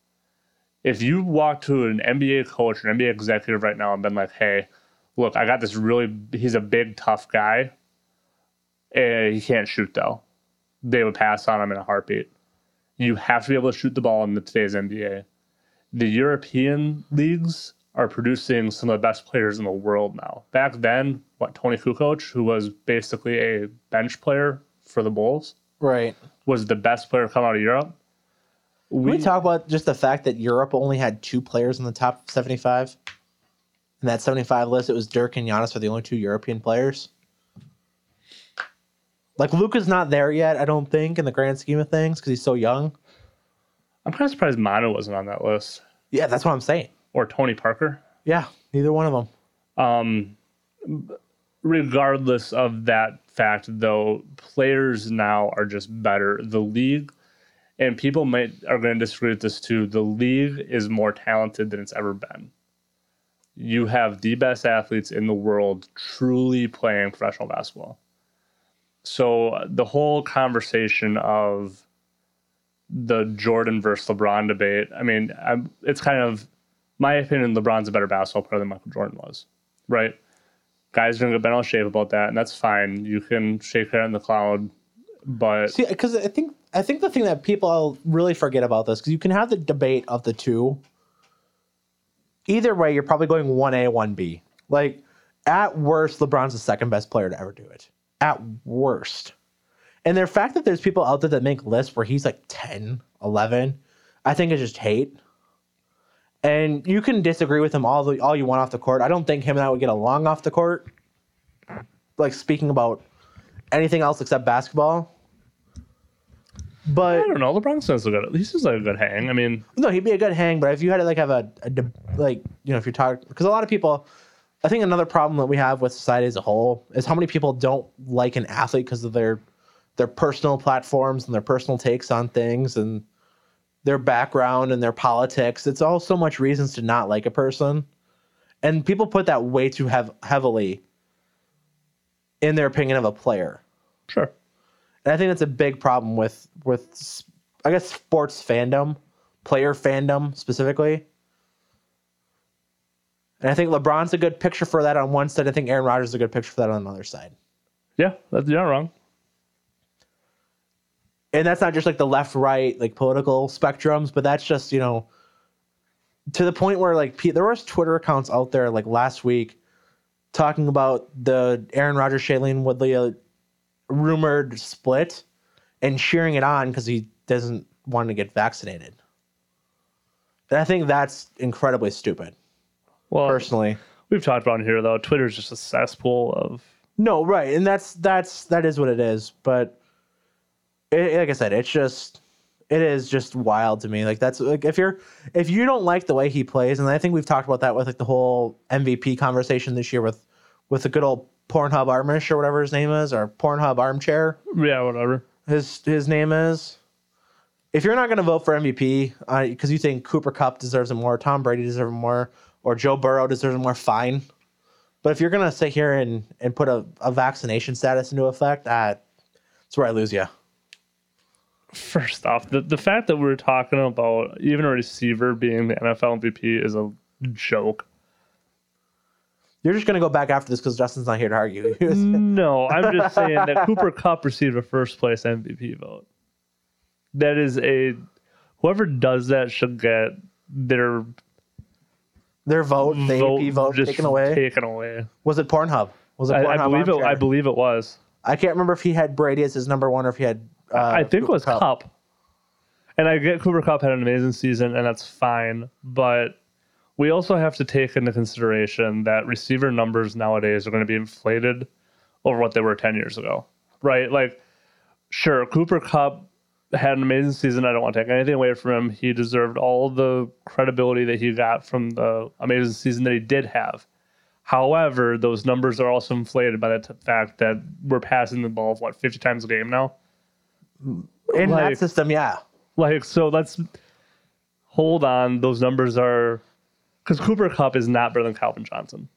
If you walk to an NBA coach an NBA executive right now and been like, hey, look, I got this really, he's a big, tough guy. and he can't shoot though. They would pass on him in a heartbeat. You have to be able to shoot the ball in the, today's NBA. The European leagues are producing some of the best players in the world now. Back then, what Toni Kukoc, who was basically a bench player for the Bulls, Right. was the best player come out of Europe. Can we talk about just the fact that Europe only had two players in the top 75? In that 75 list, it was Dirk and Giannis were the only two European players. Like Luka's not there yet, I don't think, in the grand scheme of things, because he's so young. I'm kind of surprised Manu wasn't on that list, Yeah, that's what I'm saying. or Tony Parker. Yeah, neither one of them. Um, regardless of that fact, though, players now are just better. The league, and people might are going to disagree with this too. The league is more talented than it's ever been. You have the best athletes in the world truly playing professional basketball. So the whole conversation of the Jordan versus LeBron debate, I mean, I'm, it's kind of my opinion. LeBron's a better basketball player than Michael Jordan was, right? Guys are gonna get bent out of shape about that, and that's fine. You can shake head in the cloud, but See, because I think I think the thing that people really forget about this, because you can have the debate of the two. Either way, you're probably going one A, one B. Like at worst, LeBron's the second best player to ever do it. At worst. And the fact that there's people out there that make lists where he's like 10, 11, I think is just hate. And you can disagree with him all the, all you want off the court. I don't think him and I would get along off the court. Like speaking about anything else except basketball. But I don't know. LeBron says a good. He like a good hang. I mean, no, he'd be a good hang. But if you had to like have a, a like you know if you're talking because a lot of people, I think another problem that we have with society as a whole is how many people don't like an athlete because of their their personal platforms and their personal takes on things and their background and their politics. It's all so much reasons to not like a person, and people put that way too hev- heavily in their opinion of a player. sure. And I think that's a big problem with with I guess sports fandom, player fandom specifically. And I think LeBron's a good picture for that on one side. I think Aaron Rodgers is a good picture for that on another side. Yeah, that's, you're not wrong. And that's not just like the left right like political spectrums, but that's just you know to the point where like there was Twitter accounts out there like last week talking about the Aaron Rodgers Shailene Woodley uh, rumored split and cheering it on because he doesn't want to get vaccinated. And I think that's incredibly stupid, Well, personally. we've talked about it here though. Twitter's just a cesspool of. No, right, and that's that's that is what it is. But it, like I said, it's just it is just wild to me. Like that's like if you're if you don't like the way he plays, and I think we've talked about that with like the whole MVP conversation this year with with the good old Pornhub Armish or whatever his name is, or Pornhub Armchair. Yeah, whatever. his his name is. If you're not going to vote for MVP because you think Cooper Kupp deserves it more, Tom Brady deserves it more, or Joe Burrow deserves it more fine. But if you're gonna sit here and, and put a, a vaccination status into effect, uh, that's where I lose you. First off, the, the fact that we're talking about even a receiver being the NFL MVP is a joke. You're just gonna go back after this because Justin's not here to argue. No, I'm just saying that Cooper Kupp received a first place MVP vote. That is a whoever does that should get their Their vote, the vote, AP vote, taken away. Taken away. Was it Pornhub? Was it Pornhub? I believe it. I believe it was. I can't remember if he had Brady as his number one or if he had. Uh, I think it was Kupp. Cup. And I get Cooper Kupp had an amazing season, and that's fine. But we also have to take into consideration that receiver numbers nowadays are going to be inflated over what they were 10 years ago, right? Like, sure, Cooper Kupp had an amazing season. I don't want to take anything away from him. He deserved all the credibility that he got from the amazing season that he did have. However, those numbers are also inflated by the t- fact that we're passing the ball, what, 50 times a game now? In like- that system. Yeah, Like, so let's hold on. Those numbers are because Cooper Kupp is not better than Calvin Johnson.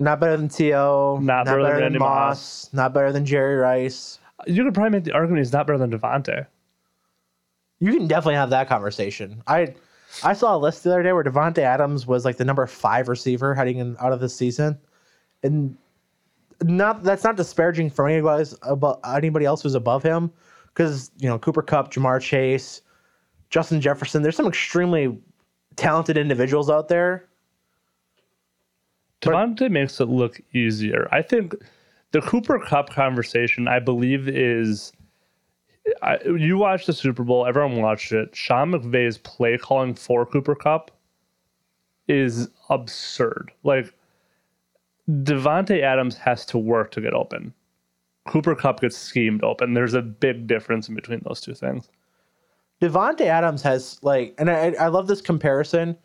not better than To. Not better than Randy Moss. Not better than Jerry Rice. You could probably make the argument he's not better than Davante. You can definitely have that conversation. I I saw a list the other day where Davante Adams was like the number five receiver heading in, out of this season, and not that's not disparaging for anybody about anybody else who's above him, because you know Cooper Kupp, Ja'Marr Chase, Justin Jefferson. There's some extremely talented individuals out there. Davante makes it look easier. I think the Cooper Kupp conversation, I believe, is. I, you watched the Super Bowl. Everyone watched it. Sean McVay's play calling for Cooper Kupp is absurd. Like Davante Adams has to work to get open. Cooper Kupp gets schemed open. There's a big difference in between those two things. Davante Adams has like, and I, I love this comparison.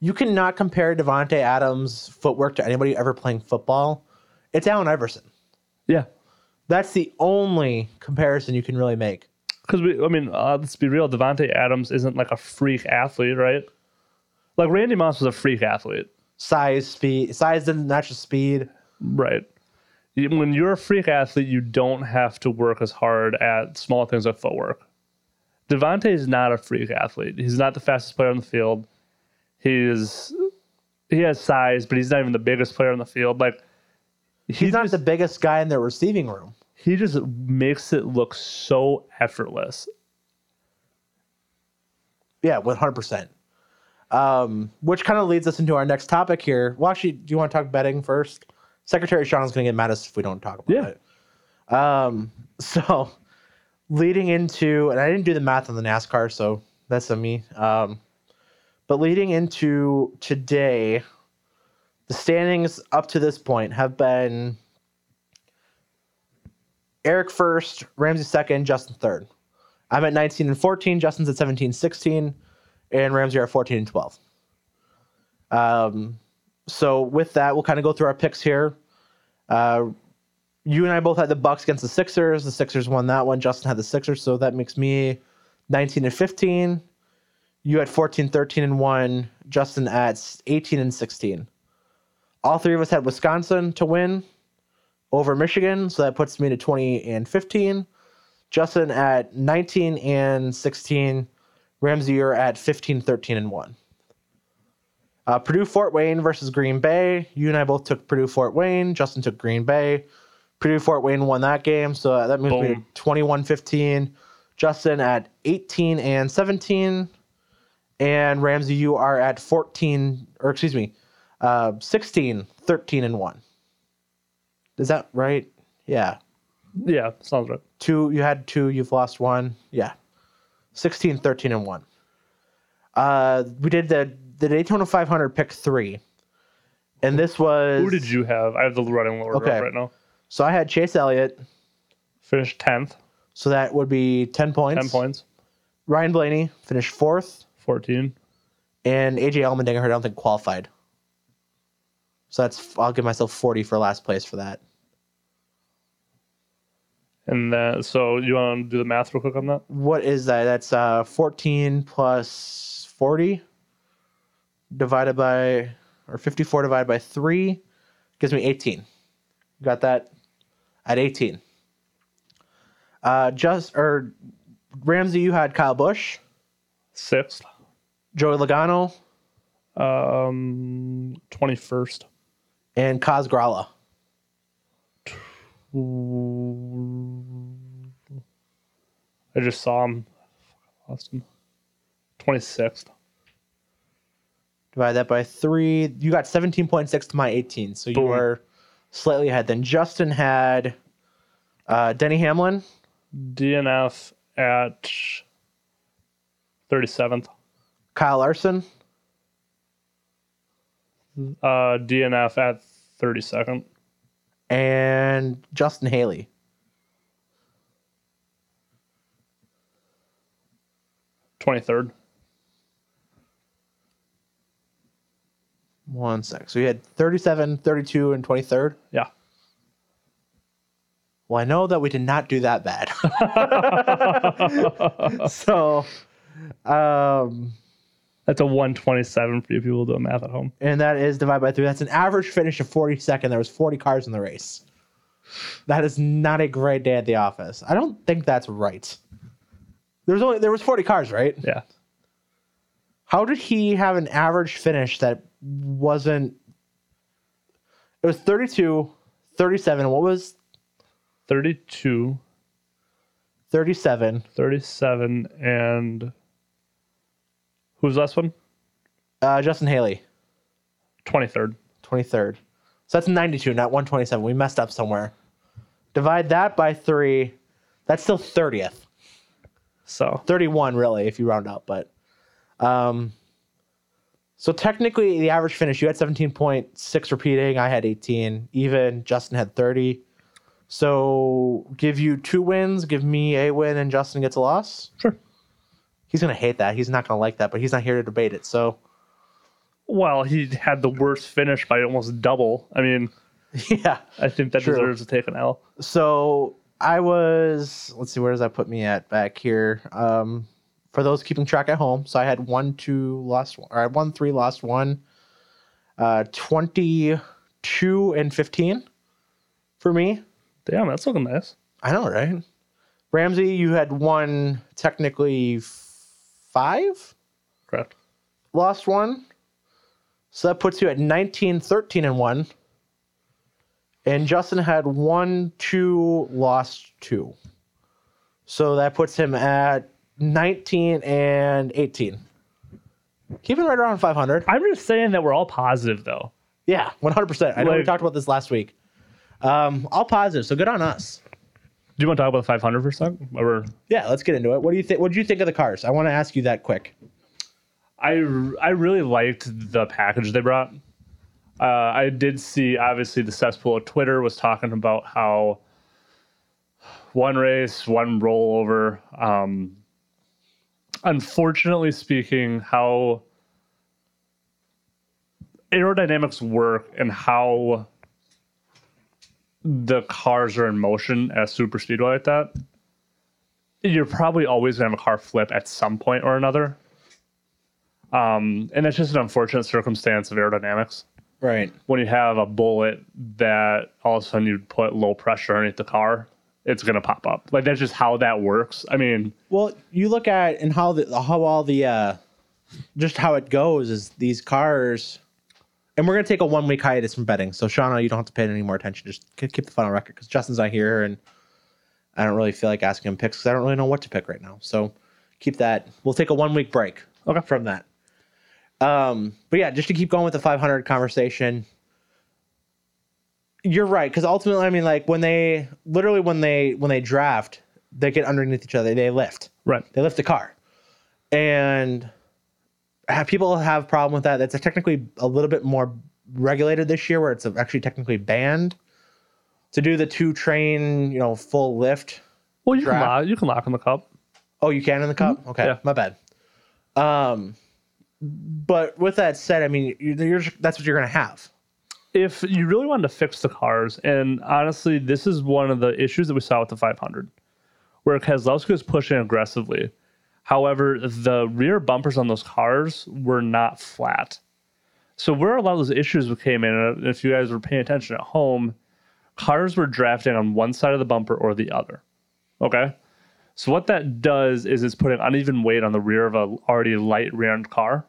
You cannot compare Davante Adams' footwork to anybody ever playing football. It's Allen Iverson. Yeah, That's the only comparison you can really make. because we. I mean, uh, let's be real. Davante Adams isn't like a freak athlete, right? Like Randy Moss was a freak athlete. Size, speed, size doesn't match the speed. Right. When you're a freak athlete, you don't have to work as hard at small things like footwork. Davante is not a freak athlete. He's not the fastest player on the field. He's he has size, but he's not even the biggest player on the field. Like he He's not just, the biggest guy in the receiving room. he just makes it look so effortless. Yeah, one hundred percent. Um, which kind of leads us into our next topic here. Well, actually, do you want to talk betting first? Secretary Sean is going to get mad at us if we don't talk about Yeah. it. Um, so leading into, and I didn't do the math on the NASCAR, so that's on me. Um, but leading into today, the standings up to this point have been Eric first, Ramsay second, Justin third. I'm at 19 and 14. Justin's at 17, 16, and Ramsay are at 14 and 12. Um, so with that, we'll kind of go through our picks here. Uh, you and I both had the Bucks against the Sixers. The Sixers won that one. Justin had the Sixers, so that makes me 19 and 15. You had 14, 13 and 1. Justin at 18 and 16. All three of us had Wisconsin to win over Michigan, so that puts me to 20 and 15. Justin at 19 and 16. Ramsay, you're at 15, 13 and 1. Uh, Purdue Fort Wayne versus Green Bay. You and I both took Purdue Fort Wayne. Justin took Green Bay. Purdue Fort Wayne won that game, so that moves me to Boom. 21 15. Justin at 18 and 17. And Ramsay, you are at 14, or excuse me, uh, 16, 13 and 1. Is that right? Yeah. Yeah, sounds right. Two, you had two, you've lost one. Yeah. 16, 13 and 1. Uh, we did the, the Daytona 500 pick three. And this was. Who did you have? I have the running order Okay. right now. So I had Chase Elliott. Finished tenth, So that would be 10 points. ten points, Ryan Blaney finished fourth. fourteen. And AJ Allmendinger, I don't think qualified. So that's, I'll give myself 40 for last place for that. And so you want to do the math real quick on that? What is that? That's uh, 14 plus 40 divided by or 54 divided by 3 gives me 18. Got that at 18. Uh, just or Ramsay, you had Kyle Busch, Sixth. Joey Logano, Um, 21st. and Kaz Grala. I just saw him. Lost him. 26th. Divide that by 3. You got 17.6 to my 18. So you Boom. were slightly ahead. Then Justin had uh, Denny Hamlin, DNF at 37th. Kyle Larson, Uh, DNF at 32nd. and Justin Haley. Twenty third. One sec. So you had 37, 32, and 23rd. Yeah. Well, I know that we did not do that bad. so, um, That's a one twenty seven for you people doing math at home. and that is divided by three. That's an average finish of 42nd. There was 40 cars in the race. That is not a great day at the office. I don't think that's right. There was only there was 40 cars, right? Yeah. How did he have an average finish that wasn't? It was 32, 37. What was 32, 37? 37, and who's the last one? Uh, Justin Haley, 23rd. 23rd. So that's 92, not 127. We messed up somewhere. Divide that by three. That's still 30th. So 31, really, if you round up. But um, so technically, the average finish, you had 17.6 repeating. I had 18. Even Justin had 30. So give you two wins, give me a win, and Justin gets a loss. sure. He's gonna hate that. He's not gonna like that, but he's not here to debate it. So Well, he had the worst finish by almost double. I mean, yeah. I think that True. deserves to take an L. So I was. Let's see. Where does that put me at back here? Um, for those keeping track at home, so I had one, two, lost one. Or I had one, three, lost one. Uh, twenty-two and fifteen for me. Damn, that's looking nice. I know, right? Ramsay, you had one, technically five, Correct. lost one. So that puts you at 19, 13, and one. And Justin had one, two, lost two. So that puts him at 19 and 18. Keeping right around 500. I'm just saying that we're all positive though. Yeah, 100%. I know we Like- talked about this last week. Um, all positive, so good on us. Do you want to talk about the 500 for a second? Or Yeah, let's get into it. What do you think? What did you think of the cars? I want to ask you that quick. I I really liked the package they brought. Uh, I did see obviously the cesspool of Twitter was talking about how one race, one rollover. Um, unfortunately speaking, how aerodynamics work and how the cars are in motion at a super speedway like that, you're probably always gonna have a car flip at some point or another. Um, and it's just an unfortunate circumstance of aerodynamics. Right. When you have a bullet that all of a sudden you put low pressure underneath the car, it's gonna pop up. Like that's just how that works. I mean, Well, you look at and how the how all the uh, just how it goes is these cars, and we're gonna take a one week hiatus from betting. So Shauna, you don't have to pay any more attention. Just keep the on record because Justin's not here, and I don't really feel like asking him picks because I don't really know what to pick right now. So keep that. We'll take a one week break. Okay. From that. Um, but yeah, just to keep going with the 500 conversation. You're right because ultimately, I mean, like when they literally when they when they draft, they get underneath each other. They lift right. they lift the car and have people have a problem with that that's technically a little bit more regulated this year where it's actually technically banned to do the two train you know full lift Well, you can lock, you can lock in the cup. oh you can in the cup okay Yeah. my bad um but with that said i mean you- you're, that's what you're gonna have If you really wanted to fix the cars, and honestly, this is one of the issues that we saw with the 500, where Keselowski was pushing aggressively. However, the rear bumpers on those cars were not flat. So where a lot of those issues came in, and if you guys were paying attention at home, cars were drafting on one side of the bumper or the other. Okay. So what that does is it's putting uneven weight on the rear of a already light rear end car.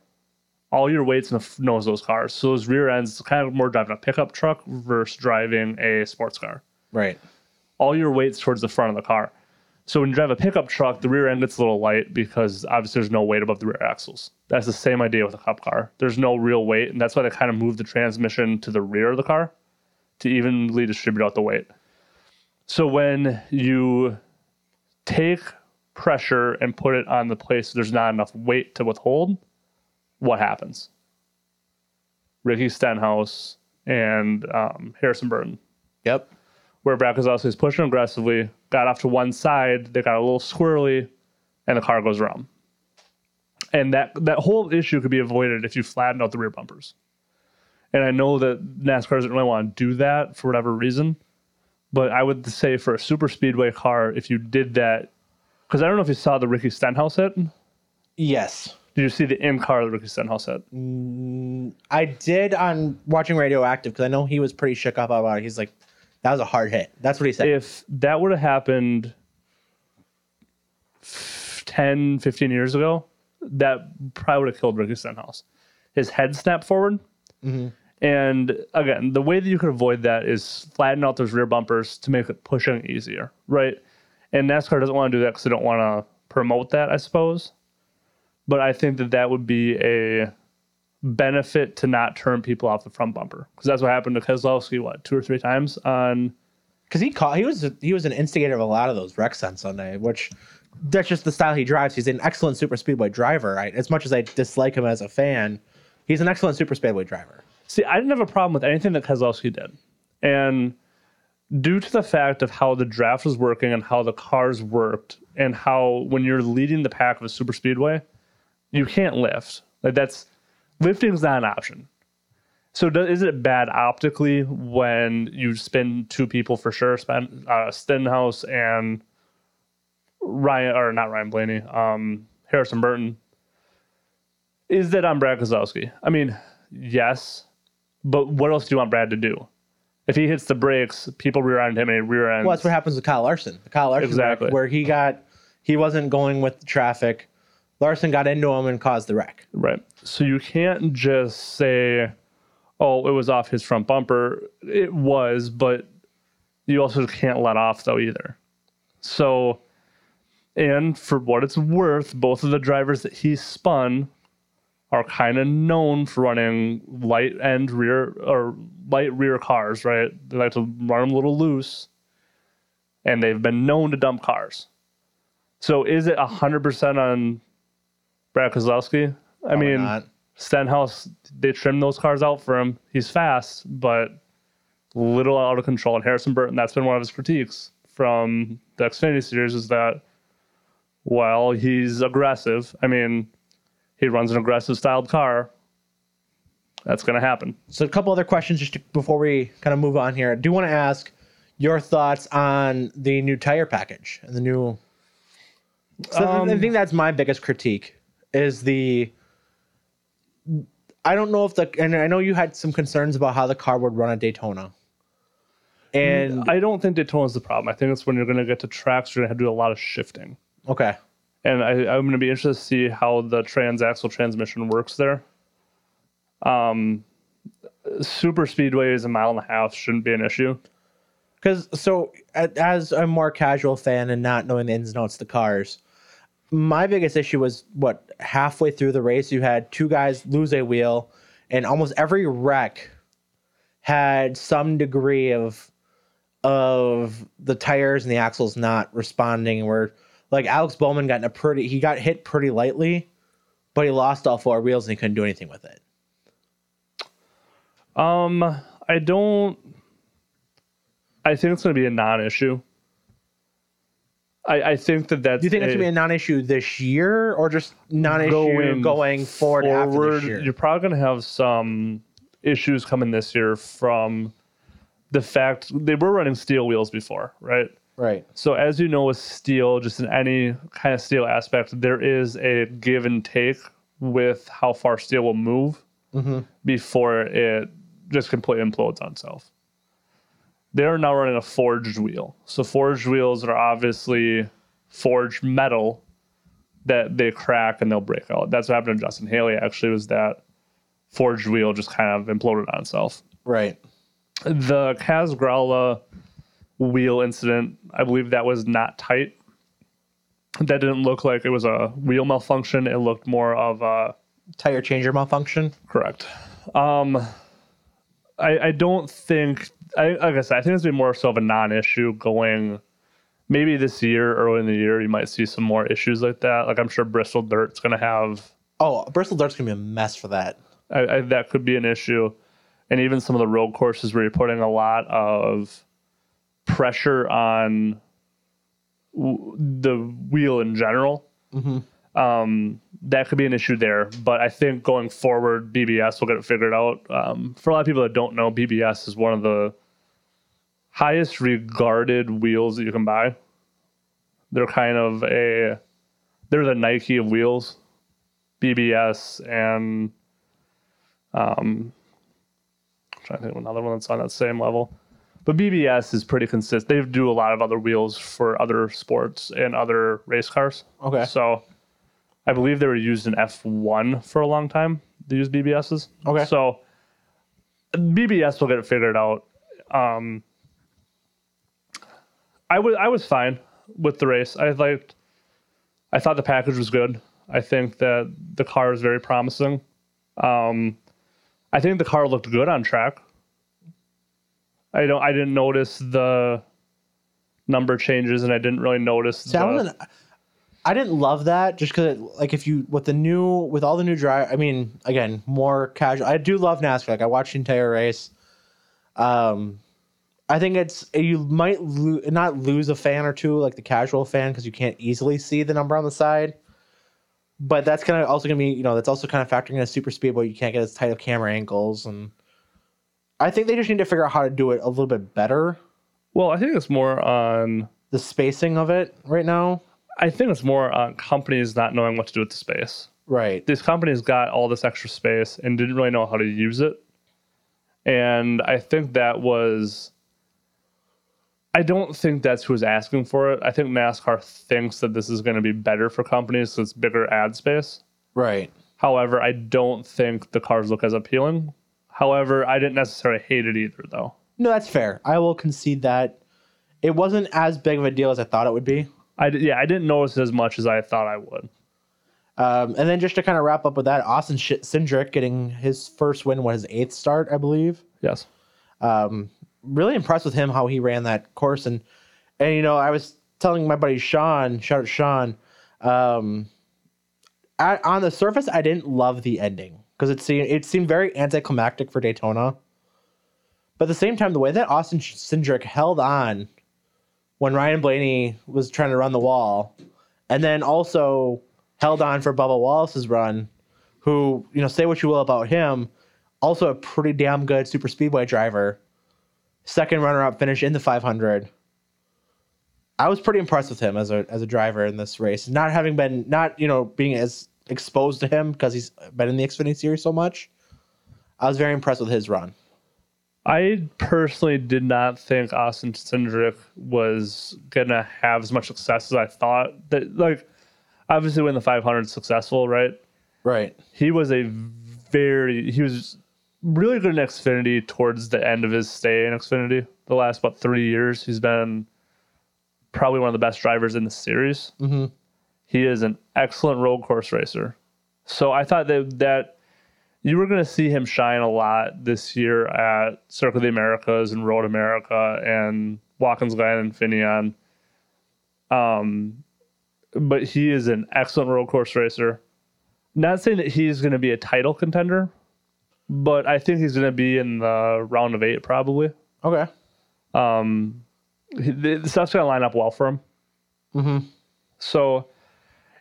All your weight's in the nose of those cars. So those rear ends it's kind of more driving a pickup truck versus driving a sports car. Right. All your weight's towards the front of the car. So when you drive a pickup truck, the rear end gets a little light because obviously there's no weight above the rear axles. That's the same idea with a cup car. There's no real weight, and that's why they kind of move the transmission to the rear of the car to evenly distribute out the weight. So when you take pressure and put it on the place there's not enough weight to withhold, what happens? Ricky Stenhouse and um, Harrison Burton Yep. where Brad Keselowski is pushing aggressively, got off to one side, they got a little squirrely, and the car goes around. And that that whole issue could be avoided if you flatten out the rear bumpers. And I know that NASCAR doesn't really want to do that for whatever reason, but I would say for a super speedway car, if you did that, because I don't know if you saw the Ricky Stenhouse hit. Did you see the the Ricky Stenhouse hit? I did on watching Radioactive because I know he was pretty shook up about it. He's like, that was a hard hit. That's what he said. if that would have happened f- 10, 15 years ago, that probably would have killed Ricky Stenhouse. His head snapped forward. Mm-hmm. And again, the way that you could avoid that is flatten out those rear bumpers to make it pushing easier, right? And NASCAR doesn't want to do that because they don't want to promote that, I suppose. But I think that that would be a benefit to not turn people off the front bumper because that's what happened to Keselowski, what, two or three times on because he caught he was he was an instigator of a lot of those wrecks on Sunday, which that's just the style he drives. He's an excellent super speedway driver. Right, as much as I dislike him as a fan, he's an excellent super speedway driver. See, I didn't have a problem with anything that Keselowski did. And due to the fact of how the draft was working and how the cars worked and how when you're leading the pack of a super speedway, you can't lift. Like that's lifting is not an option. So do, is it bad optically when you spin two people for sure, spend uh, Stenhouse and Ryan or not Ryan Blaney, um, Harrison Burton? Is that on Brad Keselowski? I mean, yes, but what else do you want Brad to do? If he hits the brakes, people rear end him and he rear ends. Well, that's what happens with Kyle Larson. Kyle Larson Exactly. where he got he wasn't going with traffic. Larson got into him and caused the wreck. Right. So you can't just say, oh, it was off his front bumper. It was, but you also can't let off, though, either. So, and for what it's worth, both of the drivers that he spun are kind of known for running light end rear or light rear cars, right? They like to run them a little loose, and they've been known to dump cars. So, is it 100% on Brad Keselowski? I Probably mean, not. Stenhouse, they trimmed those cars out for him. He's fast, but little out of control. And Harrison Burton, that's been one of his critiques from the Xfinity series is that, while he's aggressive. I mean, he runs an aggressive styled car. That's going to happen. So a couple other questions just to, before we kind of move on here. I do want to ask your thoughts on the new tire package and the new. So I Um, think that's my biggest critique is the. I don't know if the and I know you had some concerns about how the car would run at Daytona. And I don't think Daytona's the problem. I think it's when you're going to get to tracks, you're going to have to do a lot of shifting. okay, and I, I'm going to be interested to see how the transaxle transmission works there. Um, super speedway is a mile and a half shouldn't be an issue. because so as a more casual fan and not knowing the ins and outs of the cars, my biggest issue was what halfway through the race you had two guys lose a wheel, and almost every wreck had some degree of of the tires and the axles not responding. Where like Alex Bowman got in a pretty he got hit pretty lightly, but he lost all four wheels and he couldn't do anything with it. Um, I don't. I think it's going to be a non-issue. I, I think that that's. Do you think it's gonna be a non-issue this year, or just non-issue going, forward, after this year? You're probably going to have some issues coming this year from the fact they were running steel wheels before, right? Right. So as you know with steel, just in any kind of steel aspect, there is a give and take with how far steel will move. Mm-hmm. before it just completely implodes on itself. They're now running a forged wheel. So forged wheels are obviously forged metal that they crack and they'll break out. That's what happened to Justin Haley. Actually, was that forged wheel just kind of imploded on itself. Right. The Kaz Grala wheel incident, I believe that was not tight. That didn't look like it was a wheel malfunction. It looked more of a Tire changer malfunction. correct. Um, I I don't think. I, like I said, I think it's been more so of a non-issue going. Maybe this year, early in the year, you might see some more issues like that. Like I'm sure Bristol Dirt's going to have Oh, Bristol Dirt's gonna be a mess for that. I, I, that could be an issue. And even some of the road courses where you're putting a lot of pressure on w- the wheel in general, um, that could be an issue there. But I think going forward, BBS will get it figured out. Um, for a lot of people that don't know, BBS is one of the highest regarded wheels that you can buy. They're kind of a, they're the Nike of wheels. BBS and um, I'm trying to think of another one that's on that same level. But BBS is pretty consistent. They do a lot of other wheels for other sports and other race cars. Okay. So I believe they were used in F1 for a long time. They use BBSs. Okay. So BBS will get it figured out. Um, I was I was fine with the race. I liked. I thought the package was good. I think that the car is very promising. Um, I think the car looked good on track. I don't. I didn't notice the number changes, and I didn't really notice. See, I wasn't. I didn't love that just because, like, if you with the new with all the new drive, I mean, again, more casual. I do love NASCAR. Like, I watched the entire race. Um, I think it's you might lo- not lose a fan or two, like the casual fan, because you can't easily see the number on the side. But that's kind of also gonna be, you know, that's also kind of factoring in a super speed, but you can't get as tight of camera angles, and I think they just need to figure out how to do it a little bit better. well, I think it's more on. The spacing of it right now, I think it's more on companies not knowing what to do with the space. right? these companies got all this extra space and didn't really know how to use it. And I think that was. I don't think that's who's asking for it. I think NASCAR thinks that this is going to be better for companies because it's bigger ad space. Right. However, I don't think the cars look as appealing. However, I didn't necessarily hate it either, though. No, that's fair. I will concede that it wasn't as big of a deal as I thought it would be. I yeah, I didn't notice it as much as I thought I would. Um, and then just to kind of wrap up with that, Austin Sh- Cindric getting his first win, what his eighth start, I believe. Yes. Um, really impressed with him how he ran that course, and and you know I was telling my buddy Sean, shout out Sean, um, I, on the surface I didn't love the ending because it seemed it seemed very anticlimactic for Daytona, but at the same time the way that Austin Cindric held on when Ryan Blaney was trying to run the wall, and then also held on for Bubba Wallace's run, who you know say what you will about him, also a pretty damn good super speedway driver. Second runner-up finish in the 500. I was pretty impressed with him as a as a driver in this race, not having been not you know being as exposed to him because he's been in the Xfinity series so much. I was very impressed with his run. I personally did not think Austin Cindric was gonna have as much success as I thought. That like, obviously, when the 500 successful, right? Right. He was a very he was really good in Xfinity towards the end of his stay in Xfinity. The last about three years, he's been probably one of the best drivers in the series. Mm-hmm. He is an excellent road course racer. So I thought that that you were going to see him shine a lot this year at Circuit of the Americas and Road America and Watkins Glen and Finian. Um, but he is an excellent road course racer. Not saying that he's going to be a title contender, but I think he's going to be in the round of eight probably. Okay. Um, he- the the stuff's going to line up well for him. Mm-hmm. So,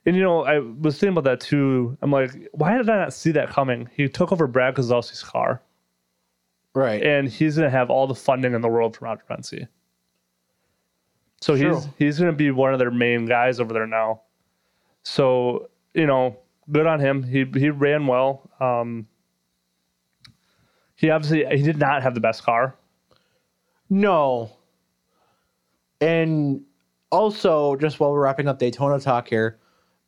and you know, I was thinking about that too. I'm like, why did I not see that coming? He took over Brad Keselowski's car, Right. and he's going to have all the funding in the world from Roger Penske. So he's he's going to be one of their main guys over there now. So you know, good on him. He he ran well. Um, He obviously he did not have the best car. No. And also, just while we're wrapping up Daytona talk here,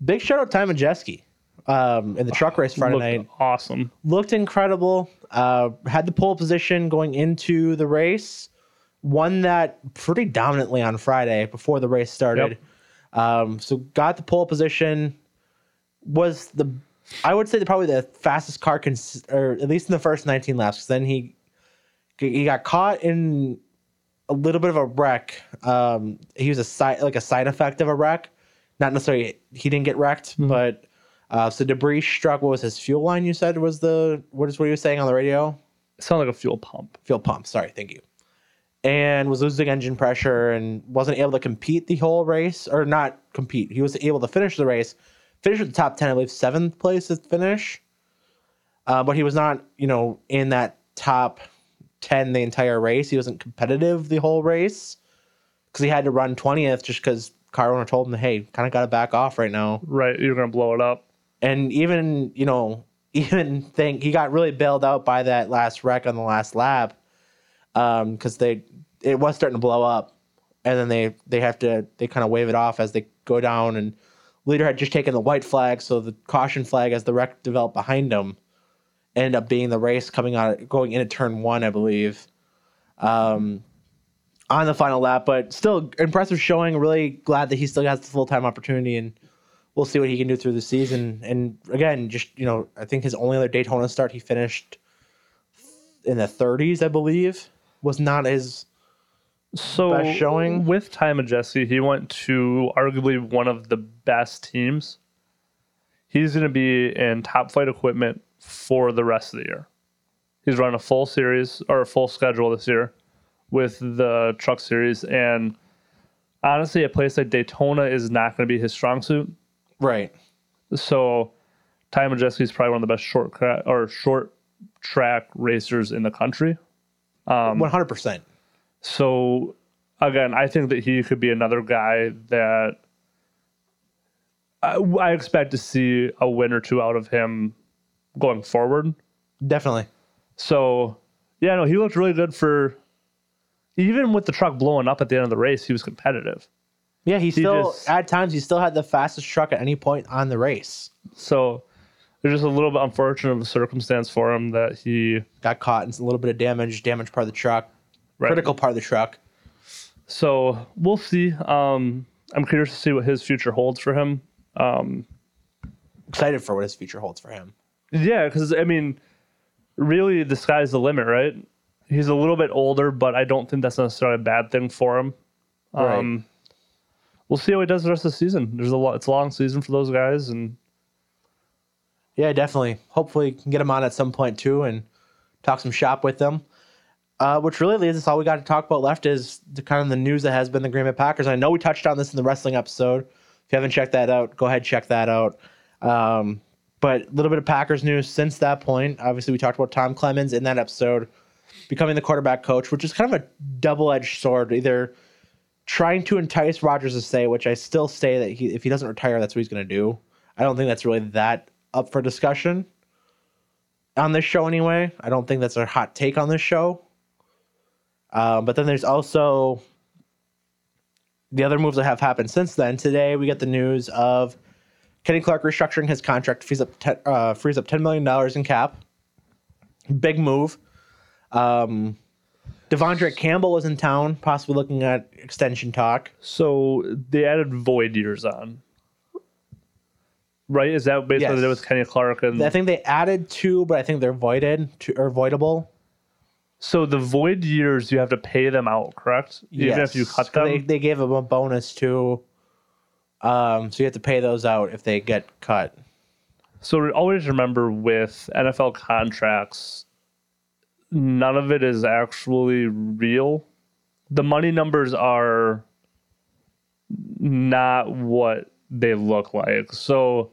big shout out Ty Majeski um, in the truck race Friday Looked night. awesome. Looked incredible. Uh, had the pole position going into the race. Won that pretty dominantly on Friday before the race started. Um, so got the pole position. Was the I would say the, probably the fastest car, cons- or at least in the first 19 laps. 'cause then he he got caught in a little bit of a wreck. Um, he was a side like a side effect of a wreck, not necessarily he didn't get wrecked, but uh, so debris struck. What was his fuel line? You said was the what is what he was saying on the radio? It sounded like a fuel pump. Fuel pump. Sorry, thank you. And was losing engine pressure and wasn't able to compete the whole race, or not compete. He was able to finish the race, finish with the top ten, I believe, seventh place at the finish. Uh, but he was not, you know, in that top ten the entire race. He wasn't competitive the whole race because he had to run twentieth just because car owner told him, "Hey, kind of got to back off right now." Right, you're gonna blow it up. and even you know even think he got really bailed out by that last wreck on the last lap um because they it was starting to blow up and then they they have to they kind of wave it off as they go down and leader had just taken the white flag so the caution flag as the wreck developed behind him ended up being the race coming out going into turn one i believe um on the final lap but still impressive showing really glad that he still has the full-time opportunity and we'll see what he can do through the season. And again, just you know, I think his only other Daytona start he finished in the 30s, I believe, was not his. So Best showing? with Ty Jesse, he went to arguably one of the best teams. He's going to be in top flight equipment for the rest of the year. He's running a full series or a full schedule this year with the truck series, and honestly, a place like Daytona is not going to be his strong suit. Right. So Ty Majeski is probably one of the best short cra- or short track racers in the country. Um, 100%. So again, I think that he could be another guy that I, I expect to see a win or two out of him going forward. Definitely. So yeah, no, he looked really good for even with the truck blowing up at the end of the race, he was competitive. Yeah, he still, just- at times, he still had the fastest truck at any point on the race. So there's just a little bit unfortunate of a circumstance for him that he Got caught in a little bit of damage, damaged part of the truck, Right. critical part of the truck. So we'll see. Um, I'm curious to see what his future holds for him. Um, Excited for what his future holds for him. yeah, because I mean, really, the sky's the limit, right? He's a little bit older, but I don't think that's necessarily a bad thing for him. Right. Um, we'll see how he does the rest of the season. There's a lot. It's a long season for those guys, and Yeah, definitely. Hopefully, can get him on at some point too and talk some shop with them. Uh, which really leaves us all we got to talk about left is the kind of the news that has been the Green Bay Packers. I know we touched on this in the wrestling episode. If you haven't checked that out, go ahead check that out. Um, but a little bit of Packers news since that point. Obviously, we talked about Tom Clements in that episode becoming the quarterback coach, which is kind of a double-edged sword. Either trying to entice Rodgers to stay, which I still say that he, if he doesn't retire, that's what he's going to do. I don't think that's really that up for discussion on this show anyway. I don't think that's a hot take on this show. Um, but then there's also the other moves that have happened since then. Today we get the news of Kenny Clark restructuring his contract, frees up uh, frees up ten million dollars in cap. Big move. Um, De'Vondre Campbell was in town, possibly looking at extension talk. so they added void years on. Right? Is that basically what they did with Kenny Clark? And I think they added two, but I think they're voided to, or voidable. so the void years, you have to pay them out, correct? Even if you cut them. They, they gave them a bonus too. Um, so you have to pay those out if they get cut. So always remember with NFL contracts, none of it is actually real. The money numbers are not what they look like. So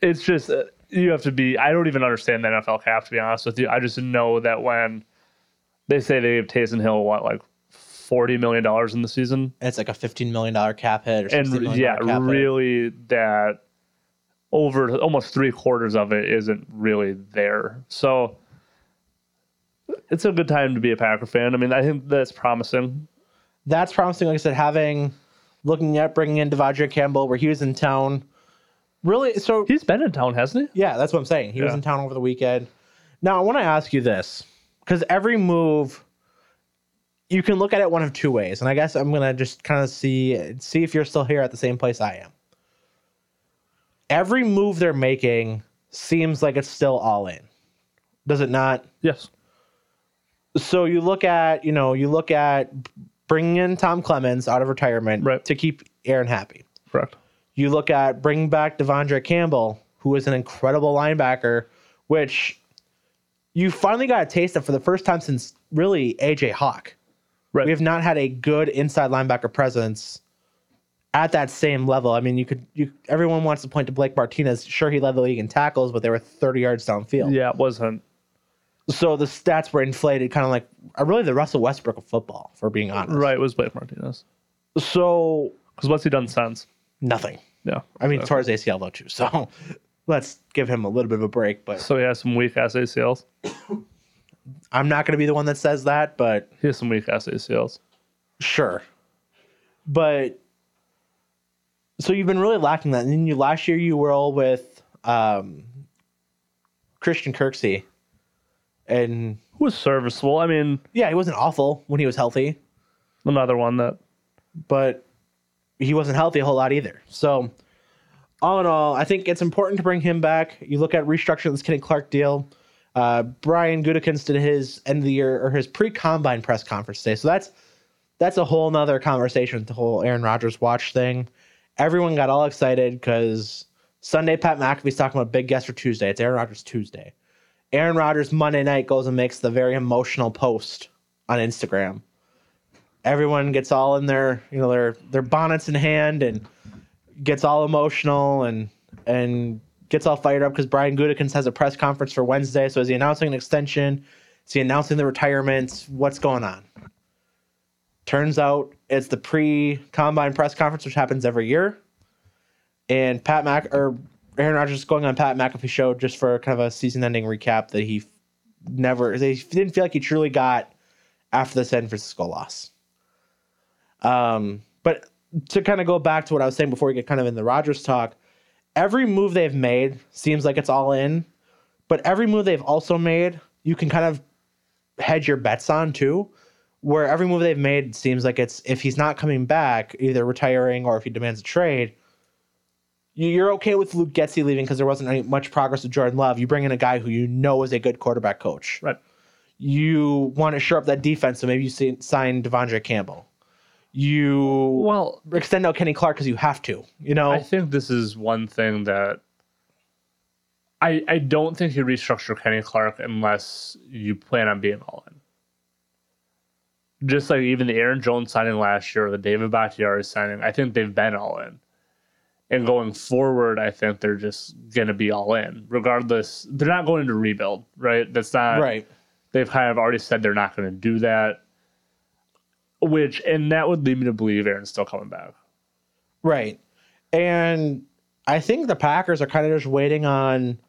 it's just you have to be. I don't even understand the NFL cap to be honest with you. I just know that when they say they gave Taysom Hill what like forty million dollars in the season, it's like a fifteen million dollar cap hit or and yeah, cap hit. really that over almost three quarters of it isn't really there. So it's a good time to be a Packer fan. I mean, I think that's promising. That's promising. Like I said, having looking at bringing in De'Vondre Campbell, where he was in town. Really, so He's been in town, hasn't he? Yeah, that's what I'm saying. He was in town over the weekend. Now, I want to ask you this because every move you can look at it one of two ways, and I guess I'm gonna just kind of see see if you're still here at the same place I am. Every move they're making seems like it's still all in, does it not? Yes. So you look at you know you look at bringing in Tom Clements out of retirement Right. to keep Aaron happy. Correct. You look at bringing back De'Vondre Campbell, who is an incredible linebacker, which you finally got a taste of for the first time since really AJ Hawk. Right. We have not had a good inside linebacker presence at that same level. I mean, you could you everyone wants to point to Blake Martinez. Sure, he led the league in tackles, but they were 30 yards downfield. Yeah, it wasn't. So the stats were inflated, kind of like really the Russell Westbrook of football, for being honest. Right, it was Blake Martinez. So Because what's he done since? nothing. Yeah. I mean, as far as ACL though too. So let's give him a little bit of a break. But So he has some weak ass ACLs. I'm not going to be the one that says that. But He has some weak ass ACLs. sure. But so you've been really lacking that. And then you last year you were all with um, Christian Kirksey, and Who was serviceable. I mean, yeah, he wasn't awful when he was healthy, another one that but he wasn't healthy a whole lot either. So all in all, I think it's important to bring him back. You look at restructuring this Kenny Clark deal. Uh, Brian Gutekunst did his end of the year or his pre-combine press conference today. So that's that's a whole nother conversation with the whole Aaron Rodgers watch thing. Everyone got all excited because Sunday Pat McAfee's talking about big guest for Tuesday. It's Aaron Rodgers Tuesday. Aaron Rodgers Monday night goes and makes the very emotional post on Instagram. Everyone gets all in their you know their their bonnets in hand and gets all emotional and and gets all fired up because Brian Gutekunst has a press conference for Wednesday. So is he announcing an extension? Is he announcing the retirement? What's going on? Turns out it's the pre-combine press conference, which happens every year. And Pat Mac or Aaron Rodgers going on Pat McAfee show just for kind of a season-ending recap that he never they didn't feel like he truly got after the San Francisco loss. Um, but to kind of go back to what I was saying before we get kind of in the Rodgers talk, every move they've made seems like it's all in, but every move they've also made, you can kind of hedge your bets on too. Where every move they've made seems like it's if he's not coming back, either retiring or if he demands a trade, you're okay with Luke Getsy leaving because there wasn't any, much progress with Jordan Love. You bring in a guy who you know is a good quarterback coach. right. You want to shore up that defense, so maybe you sign De'Vondre Campbell. You Well, extend out Kenny Clark because you have to. You know, I think this is one thing that I I don't think you restructure Kenny Clark unless you plan on being all in. Just like even the Aaron Jones signing last year, or the David Bakhtiari signing, I think they've been all in. And going forward, I think they're just gonna be all in. Regardless, they're not going to rebuild, right? That's not right? they've kind of already said they're not going to do that. Which and that would lead me to believe Aaron's still coming back. Right. And I think the Packers are kind of just waiting on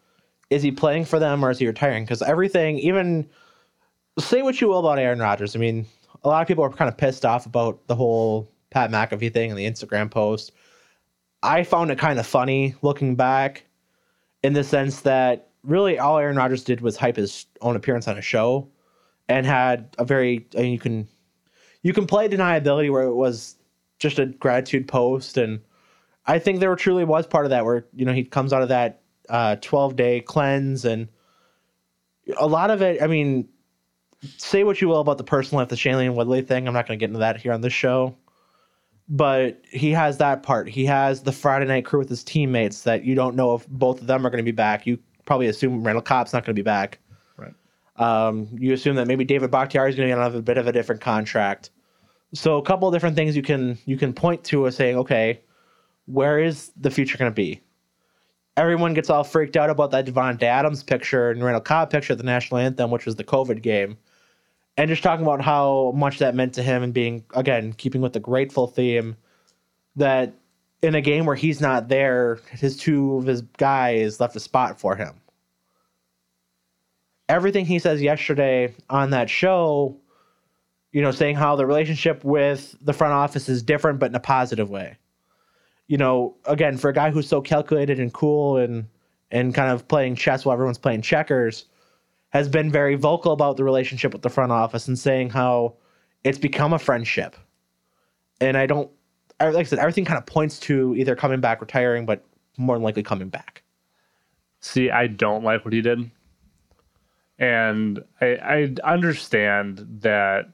is he playing for them or is he retiring? Because everything, even say what you will about Aaron Rodgers. I mean, a lot of people are kind of pissed off about the whole Pat McAfee thing and the Instagram post. I found it kind of funny looking back in the sense that really all Aaron Rodgers did was hype his own appearance on a show and had a very, I mean, you can you can play deniability where it was just a gratitude post. And I think there truly was part of that where you know he comes out of that uh, 12 day cleanse and a lot of it I mean say what you will about the personal life the Shailene Woodley thing I'm not going to get into that here on this show but he has that part he has the Friday night crew with his teammates that you don't know if both of them are going to be back you probably assume Randall Cobb's not going to be back Right. um, you assume that maybe David Bakhtiari is going to on a bit of a different contract. So a couple of different things you can you can point to as saying, okay, where is the future going to be? Everyone gets all freaked out about that Davante Adams picture and Randall Cobb picture at the national anthem, which was the COVID game, and just talking about how much that meant to him and being again keeping with the grateful theme that in a game where he's not there, his two of his guys left a spot for him. everything he says yesterday on that show, you know, saying how the relationship with the front office is different, but in a positive way. You know, again, for a guy who's so calculated and cool and and kind of playing chess while everyone's playing checkers, has been very vocal about the relationship with the front office and saying how it's become a friendship. And I don't, like I said, everything kind of points to either coming back, retiring, but more than likely coming back. See, I don't like what he did. And I, I understand that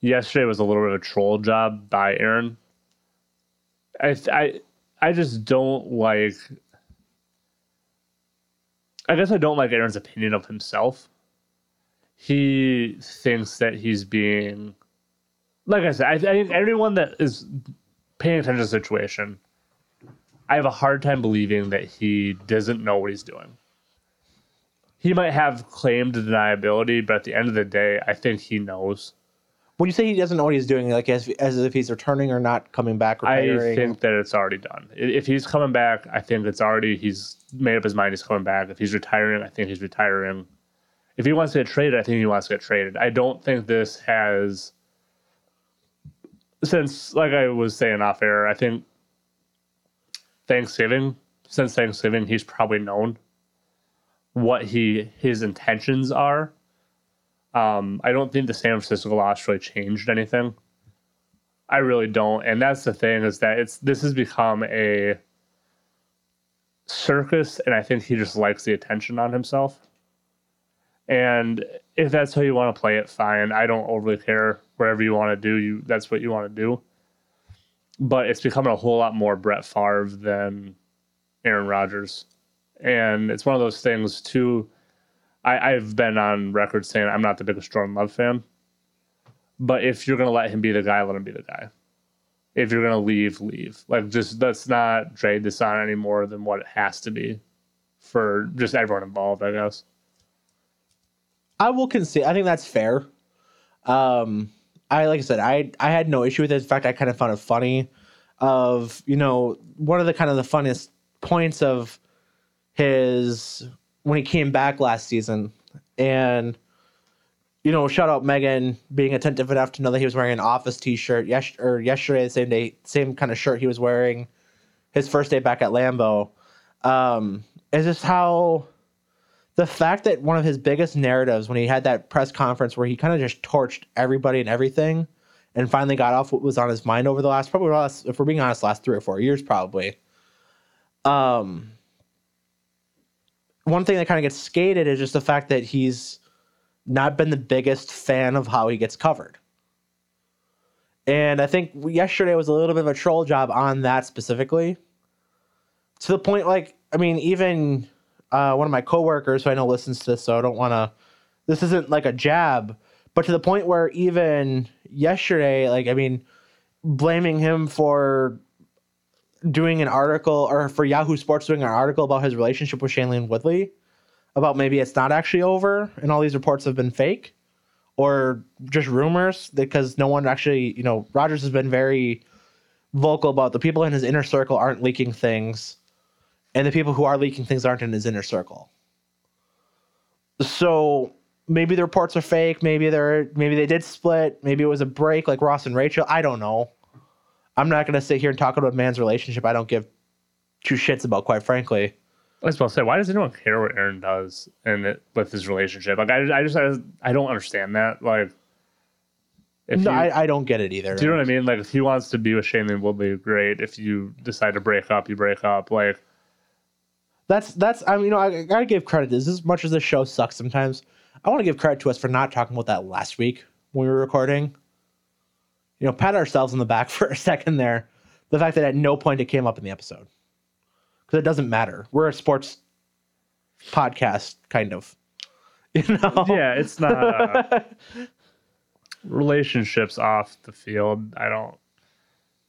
yesterday was a little bit of a troll job by Aaron. I, I, I just don't like. I guess I don't like Aaron's opinion of himself. He thinks that he's being, like I said, I, I think everyone that is paying attention to the situation I have a hard time believing that he doesn't know what he's doing. He might have claimed deniability, but at the end of the day, I think he knows. When you say he doesn't know what he's doing, like as, as if he's returning or not coming back, Retiring. I think that it's already done. If he's coming back, I think it's already he's made up his mind he's coming back. If he's retiring, I think he's retiring. If he wants to get traded, I think he wants to get traded. I don't think this has since like I was saying off air, I think Thanksgiving, since Thanksgiving, he's probably known what he his intentions are. Um, I don't think the San Francisco loss really changed anything. I really don't, and that's the thing is that it's this has become a circus, and I think he just likes the attention on himself. And if that's how you want to play it, fine. I don't overly care. Wherever you want to do, you that's what you want to do. But it's becoming a whole lot more Brett Favre than Aaron Rodgers, and it's one of those things too. I, I've been on record saying I'm not the biggest Jordan Love fan, but if you're gonna let him be the guy, let him be the guy. If you're gonna leave, leave. Like just let's not trade this on any more than what it has to be for just everyone involved. I guess. I will concede. I think that's fair. Um, I like I said, I I had no issue with it. In fact, I kind of found it funny. Of you know, one of the kind of the funniest points of his when he came back last season, and you know, shout out Megan being attentive enough to know that he was wearing an office T-shirt. Yes, or yesterday, the same day, same kind of shirt he was wearing his first day back at Lambeau. Um, is just how the fact that one of his biggest narratives when he had that press conference where he kind of just torched everybody and everything and finally got off what was on his mind over the last probably last if we're being honest last three or four years probably um one thing that kind of gets skated is just the fact that he's not been the biggest fan of how he gets covered and i think yesterday was a little bit of a troll job on that specifically to the point like i mean even uh, one of my coworkers who I know listens to this, so I don't want to. This isn't like a jab, but to the point where even yesterday, like I mean, blaming him for doing an article or for Yahoo Sports doing an article about his relationship with Shailene Woodley, about maybe it's not actually over and all these reports have been fake or just rumors because no one actually, you know, Rodgers has been very vocal about the people in his inner circle aren't leaking things and the people who are leaking things aren't in his inner circle. So maybe the reports are fake. Maybe they're maybe they did split. Maybe it was a break like Ross and Rachel. I don't know. I'm not gonna sit here and talk about a man's relationship. I don't give two shits about, quite frankly. I was about to say, why does anyone care what Aaron does and it, with his relationship? Like, I, I just, I, I don't understand that. Like, if No, you, I, I don't get it either. do you know what I mean? Like, if he wants to be with Shailene be great. If you decide to break up, you break up. Like, That's that's I mean, you know, I, I gotta give credit. As as much as this show sucks sometimes, I want to give credit to us for not talking about that last week when we were recording. You know, pat ourselves on the back for a second there. The fact that at no point it came up in the episode. Because it doesn't matter. We're a sports podcast, kind of. You know? yeah, it's not uh, relationships off the field. I don't.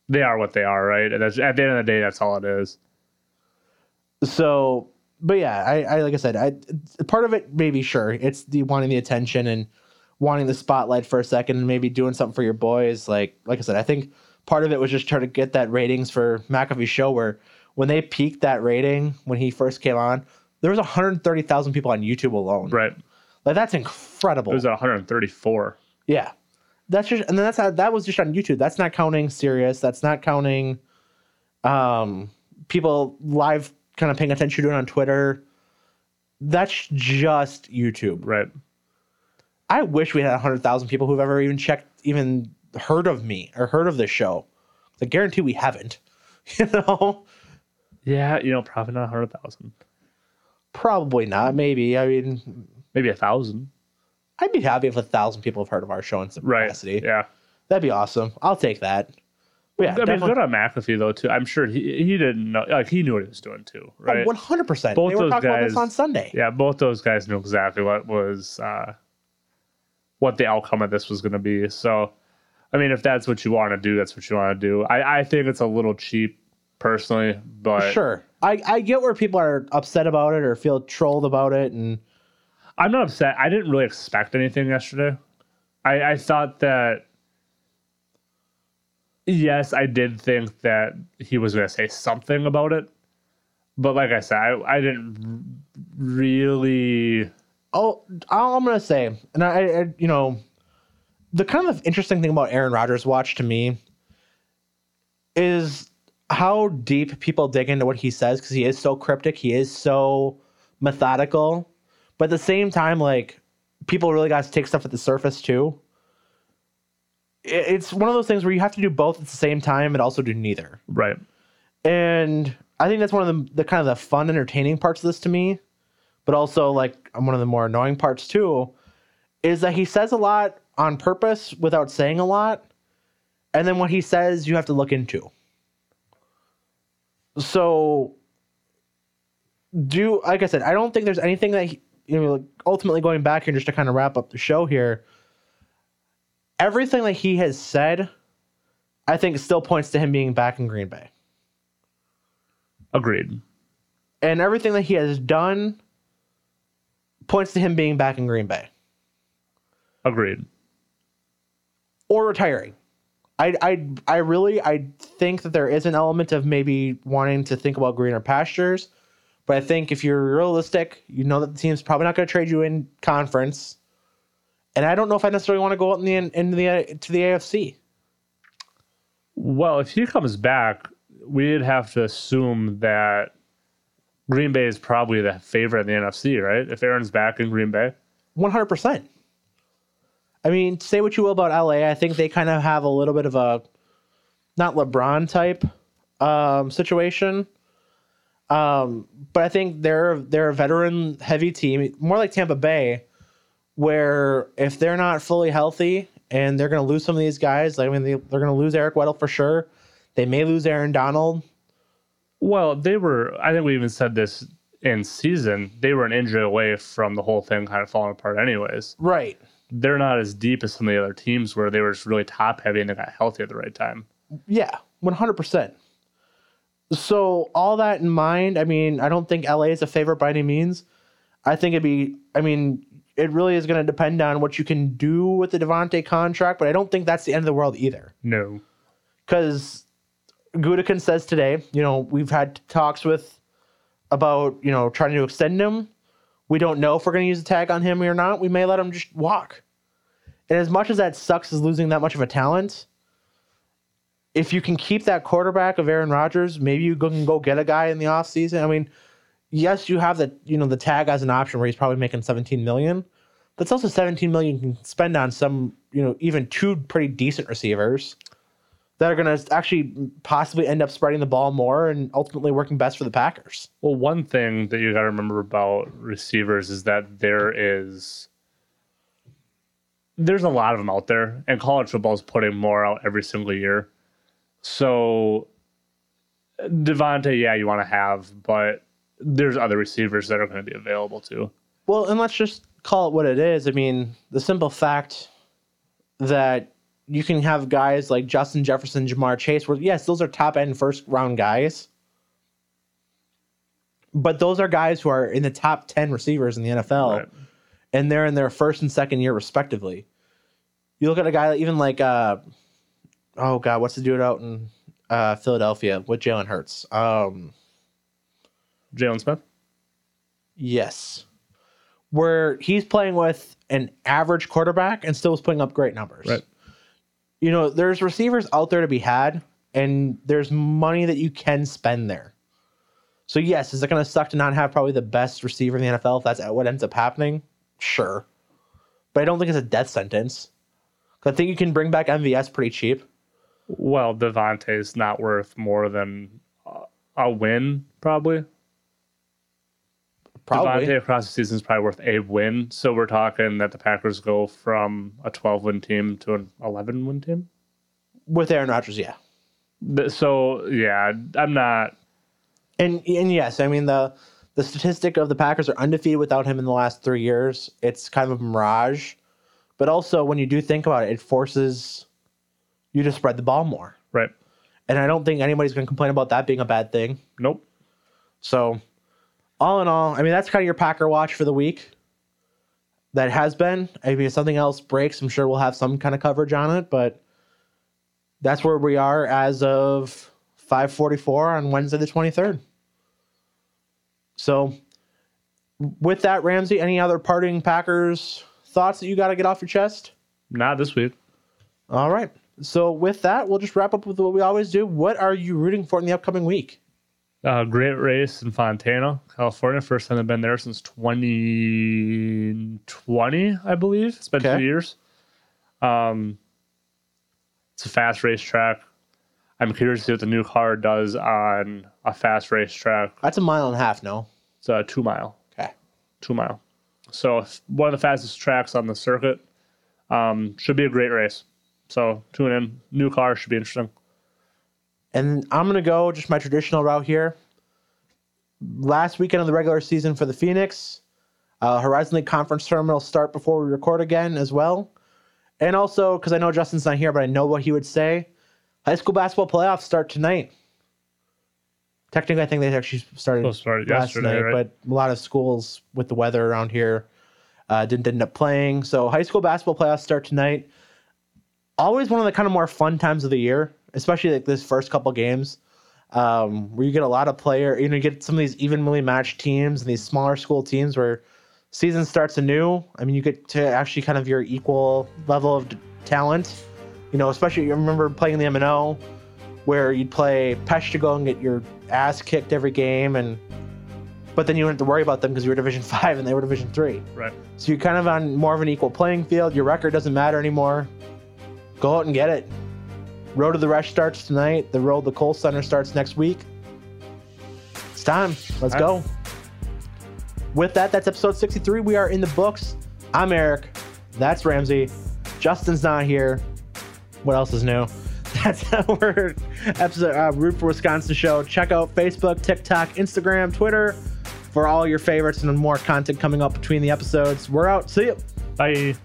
They are what they are, right? And that's, at the end of the day, that's all it is. so but yeah I, I like i said i part of it maybe sure it's the wanting the attention and wanting the spotlight for a second and maybe doing something for your boys like like i said i think part of it was just trying to get that ratings for mcafee's show where when they peaked that rating when he first came on there was 130000 people on youtube alone Right. Like that's incredible. It was at 134. Yeah. That's just and then that's how that was just on YouTube. That's not counting Sirius. That's not counting um people live kind of paying attention to it on Twitter. That's just YouTube. Right. I wish we had hundred thousand people who've ever even checked even heard of me or heard of this show. I guarantee we haven't. You know? Yeah, you know, probably not 100,000. Probably not. Maybe. I mean Maybe a thousand. I'd be happy if a thousand people have heard of our show in some Right. capacity. Yeah. That'd be awesome. I'll take that. But yeah, I mean, good on McAfee though too. I'm sure he he didn't know like he knew what he was doing too, right? One hundred percent. Both They were those talking about this guys- on Sunday. yeah, both those guys knew exactly what was uh, what the outcome of this was going to be. So, I mean, if that's what you want to do, that's what you want to do. I I think it's a little cheap personally, but Sure, I I get where people are upset about it or feel trolled about it, and I'm not upset. I didn't really expect anything yesterday. I, I thought that, yes, I did think that he was going to say something about it. But like I said, I, I didn't really. Oh, all I'm gonna say, and I, I you know, the kind of interesting thing about Aaron Rodgers' watch to me is how deep people dig into what he says because he is so cryptic, he is so methodical, but at the same time, like people really got to take stuff at the surface too. It- It's one of those things where you have to do both at the same time, and also do neither. Right. and I think that's one of the, the kind of the fun, entertaining parts of this to me, but also like one of the more annoying parts too, is that he says a lot on purpose without saying a lot, and then what he says you have to look into. So, do like I said, I don't think there's anything that he, you know, like, ultimately going back here just to kind of wrap up the show here. Everything that he has said, I think still points to him being back in Green Bay Agreed. and everything that he has done points to him being back in Green Bay Agreed. or retiring. I, I, I really I think that there is an element of maybe wanting to think about greener pastures, but I think if you're realistic, you know that the team's probably not going to trade you in conference, and I don't know if I necessarily want to go out in the into the to the AFC. Well, if he comes back, we'd have to assume that Green Bay is probably the favorite in the NFC, right? If Aaron's back in Green Bay. One hundred percent. I mean, say what you will about LA, I think they kind of have a little bit of a not LeBron type um, situation. Um, but I think they're they're a veteran heavy team, more like Tampa Bay, where if they're not fully healthy and they're going to lose some of these guys, like, I mean, they, they're going to lose Eric Weddle for sure. They may lose Aaron Donald. Well, they were. I think we even said this in season. They were an injury away from the whole thing kind of falling apart, anyways. Right. They're not as deep as some of the other teams where they were just really top heavy and they got healthy at the right time. Yeah, one hundred percent. So all that in mind, I mean, I don't think LA is a favorite by any means. I think it'd be, I mean, it really is going to depend on what you can do with the Davante contract, but I don't think that's the end of the world either. No. Because Gutekunst says today, you know, we've had talks with about, you know, trying to extend him. We don't know if we're going to use a tag on him or not. We may let him just walk. And as much as that sucks as losing that much of a talent, if you can keep that quarterback of Aaron Rodgers, maybe you can go get a guy in the offseason. I mean, yes, you have the you know the tag as an option where he's probably making 17 million. That's also 17 million you can spend on some, you know, even two pretty decent receivers that are going to actually possibly end up spreading the ball more and ultimately working best for the Packers. Well, one thing that you got to remember about receivers is that there is there's a lot of them out there, and college football is putting more out every single year. So Davante, yeah, you want to have, but there's other receivers that are going to be available too. Well, and let's just call it what it is. I mean, the simple fact that you can have guys like Justin Jefferson, Ja'Marr Chase, where yes, those are top end first round guys. But those are guys who are in the top 10 receivers in the NFL, Right. and they're in their first and second year, respectively. You look at a guy even like, uh, oh God, what's the dude out in uh, Philadelphia with Jalen Hurts? Um, Jalen Smith. Yes. where he's playing with an average quarterback and still was putting up great numbers. Right. You know, there's receivers out there to be had, and there's money that you can spend there. So yes, is it going to suck to not have probably the best receiver in the NFL if that's what ends up happening? Sure, but I don't think it's a death sentence. I think you can bring back MVS pretty cheap. Well, Davante's not worth more than a win, probably. Probably. Davante across the season is probably worth a win. So we're talking that the Packers go from a 12 win team to an 11 win team. With Aaron Rodgers, yeah. So yeah, I'm not. And and yes, I mean the the statistic of the Packers are undefeated without him in the last three years. It's kind of a mirage, but also when you do think about it, it forces you to spread the ball more. Right. And I don't think anybody's going to complain about that being a bad thing. Nope. So, all in all, I mean that's kind of your Packer watch for the week. That has been. I mean, if something else breaks, I'm sure we'll have some kind of coverage on it. But that's where we are as of 5:44 on Wednesday the 23rd. So, with that, Ramsay, any other parting Packers thoughts that you got to get off your chest? Not this week. All right. So, with that, we'll just wrap up with what we always do. What are you rooting for in the upcoming week? Uh, great race in Fontana, California. First time I've been there since 2020, I believe. It's been Okay. two years. Um, it's a fast racetrack. I'm curious to see what the new car does on a fast racetrack. That's a mile and a half, no? It's a two mile. Okay. two mile. So one of the fastest tracks on the circuit. Um, should be a great race. So tune in. New car should be interesting. And I'm going to go just my traditional route here. Last weekend of the regular season for the Phoenix. Uh, Horizon League Conference tournament will start before we record again as well. And also, because I know Justin's not here, but I know what he would say. High school basketball playoffs start tonight. Technically, I think they actually started Supposed to start last yesterday, night, right? but a lot of schools with the weather around here uh, didn't end up playing. So high school basketball playoffs start tonight. Always one of the kind of more fun times of the year, especially like this first couple games, um, where you get a lot of player. You know, you get some of these evenly matched teams and these smaller school teams where season starts anew. I mean, you get to actually kind of your equal level of d- talent. You know, especially you remember playing the M and O, where you'd play Peshtigo and get your ass kicked every game, and but then you wouldn't have to worry about them because you were Division Five and they were Division Three. Right. So you're kind of on more of an equal playing field. Your record doesn't matter anymore. Go out and get it. Road to the Resch starts tonight. The Road the Kohl Center starts next week. It's time. Let's go. With that, that's episode 63. We are in the books. I'm Eric. That's Ramsay. Justin's not here. What else is new? That's our episode uh, Root for Wisconsin show. Check out Facebook, TikTok, Instagram, Twitter for all your favorites and more content coming up between the episodes. We're out. See you. Bye.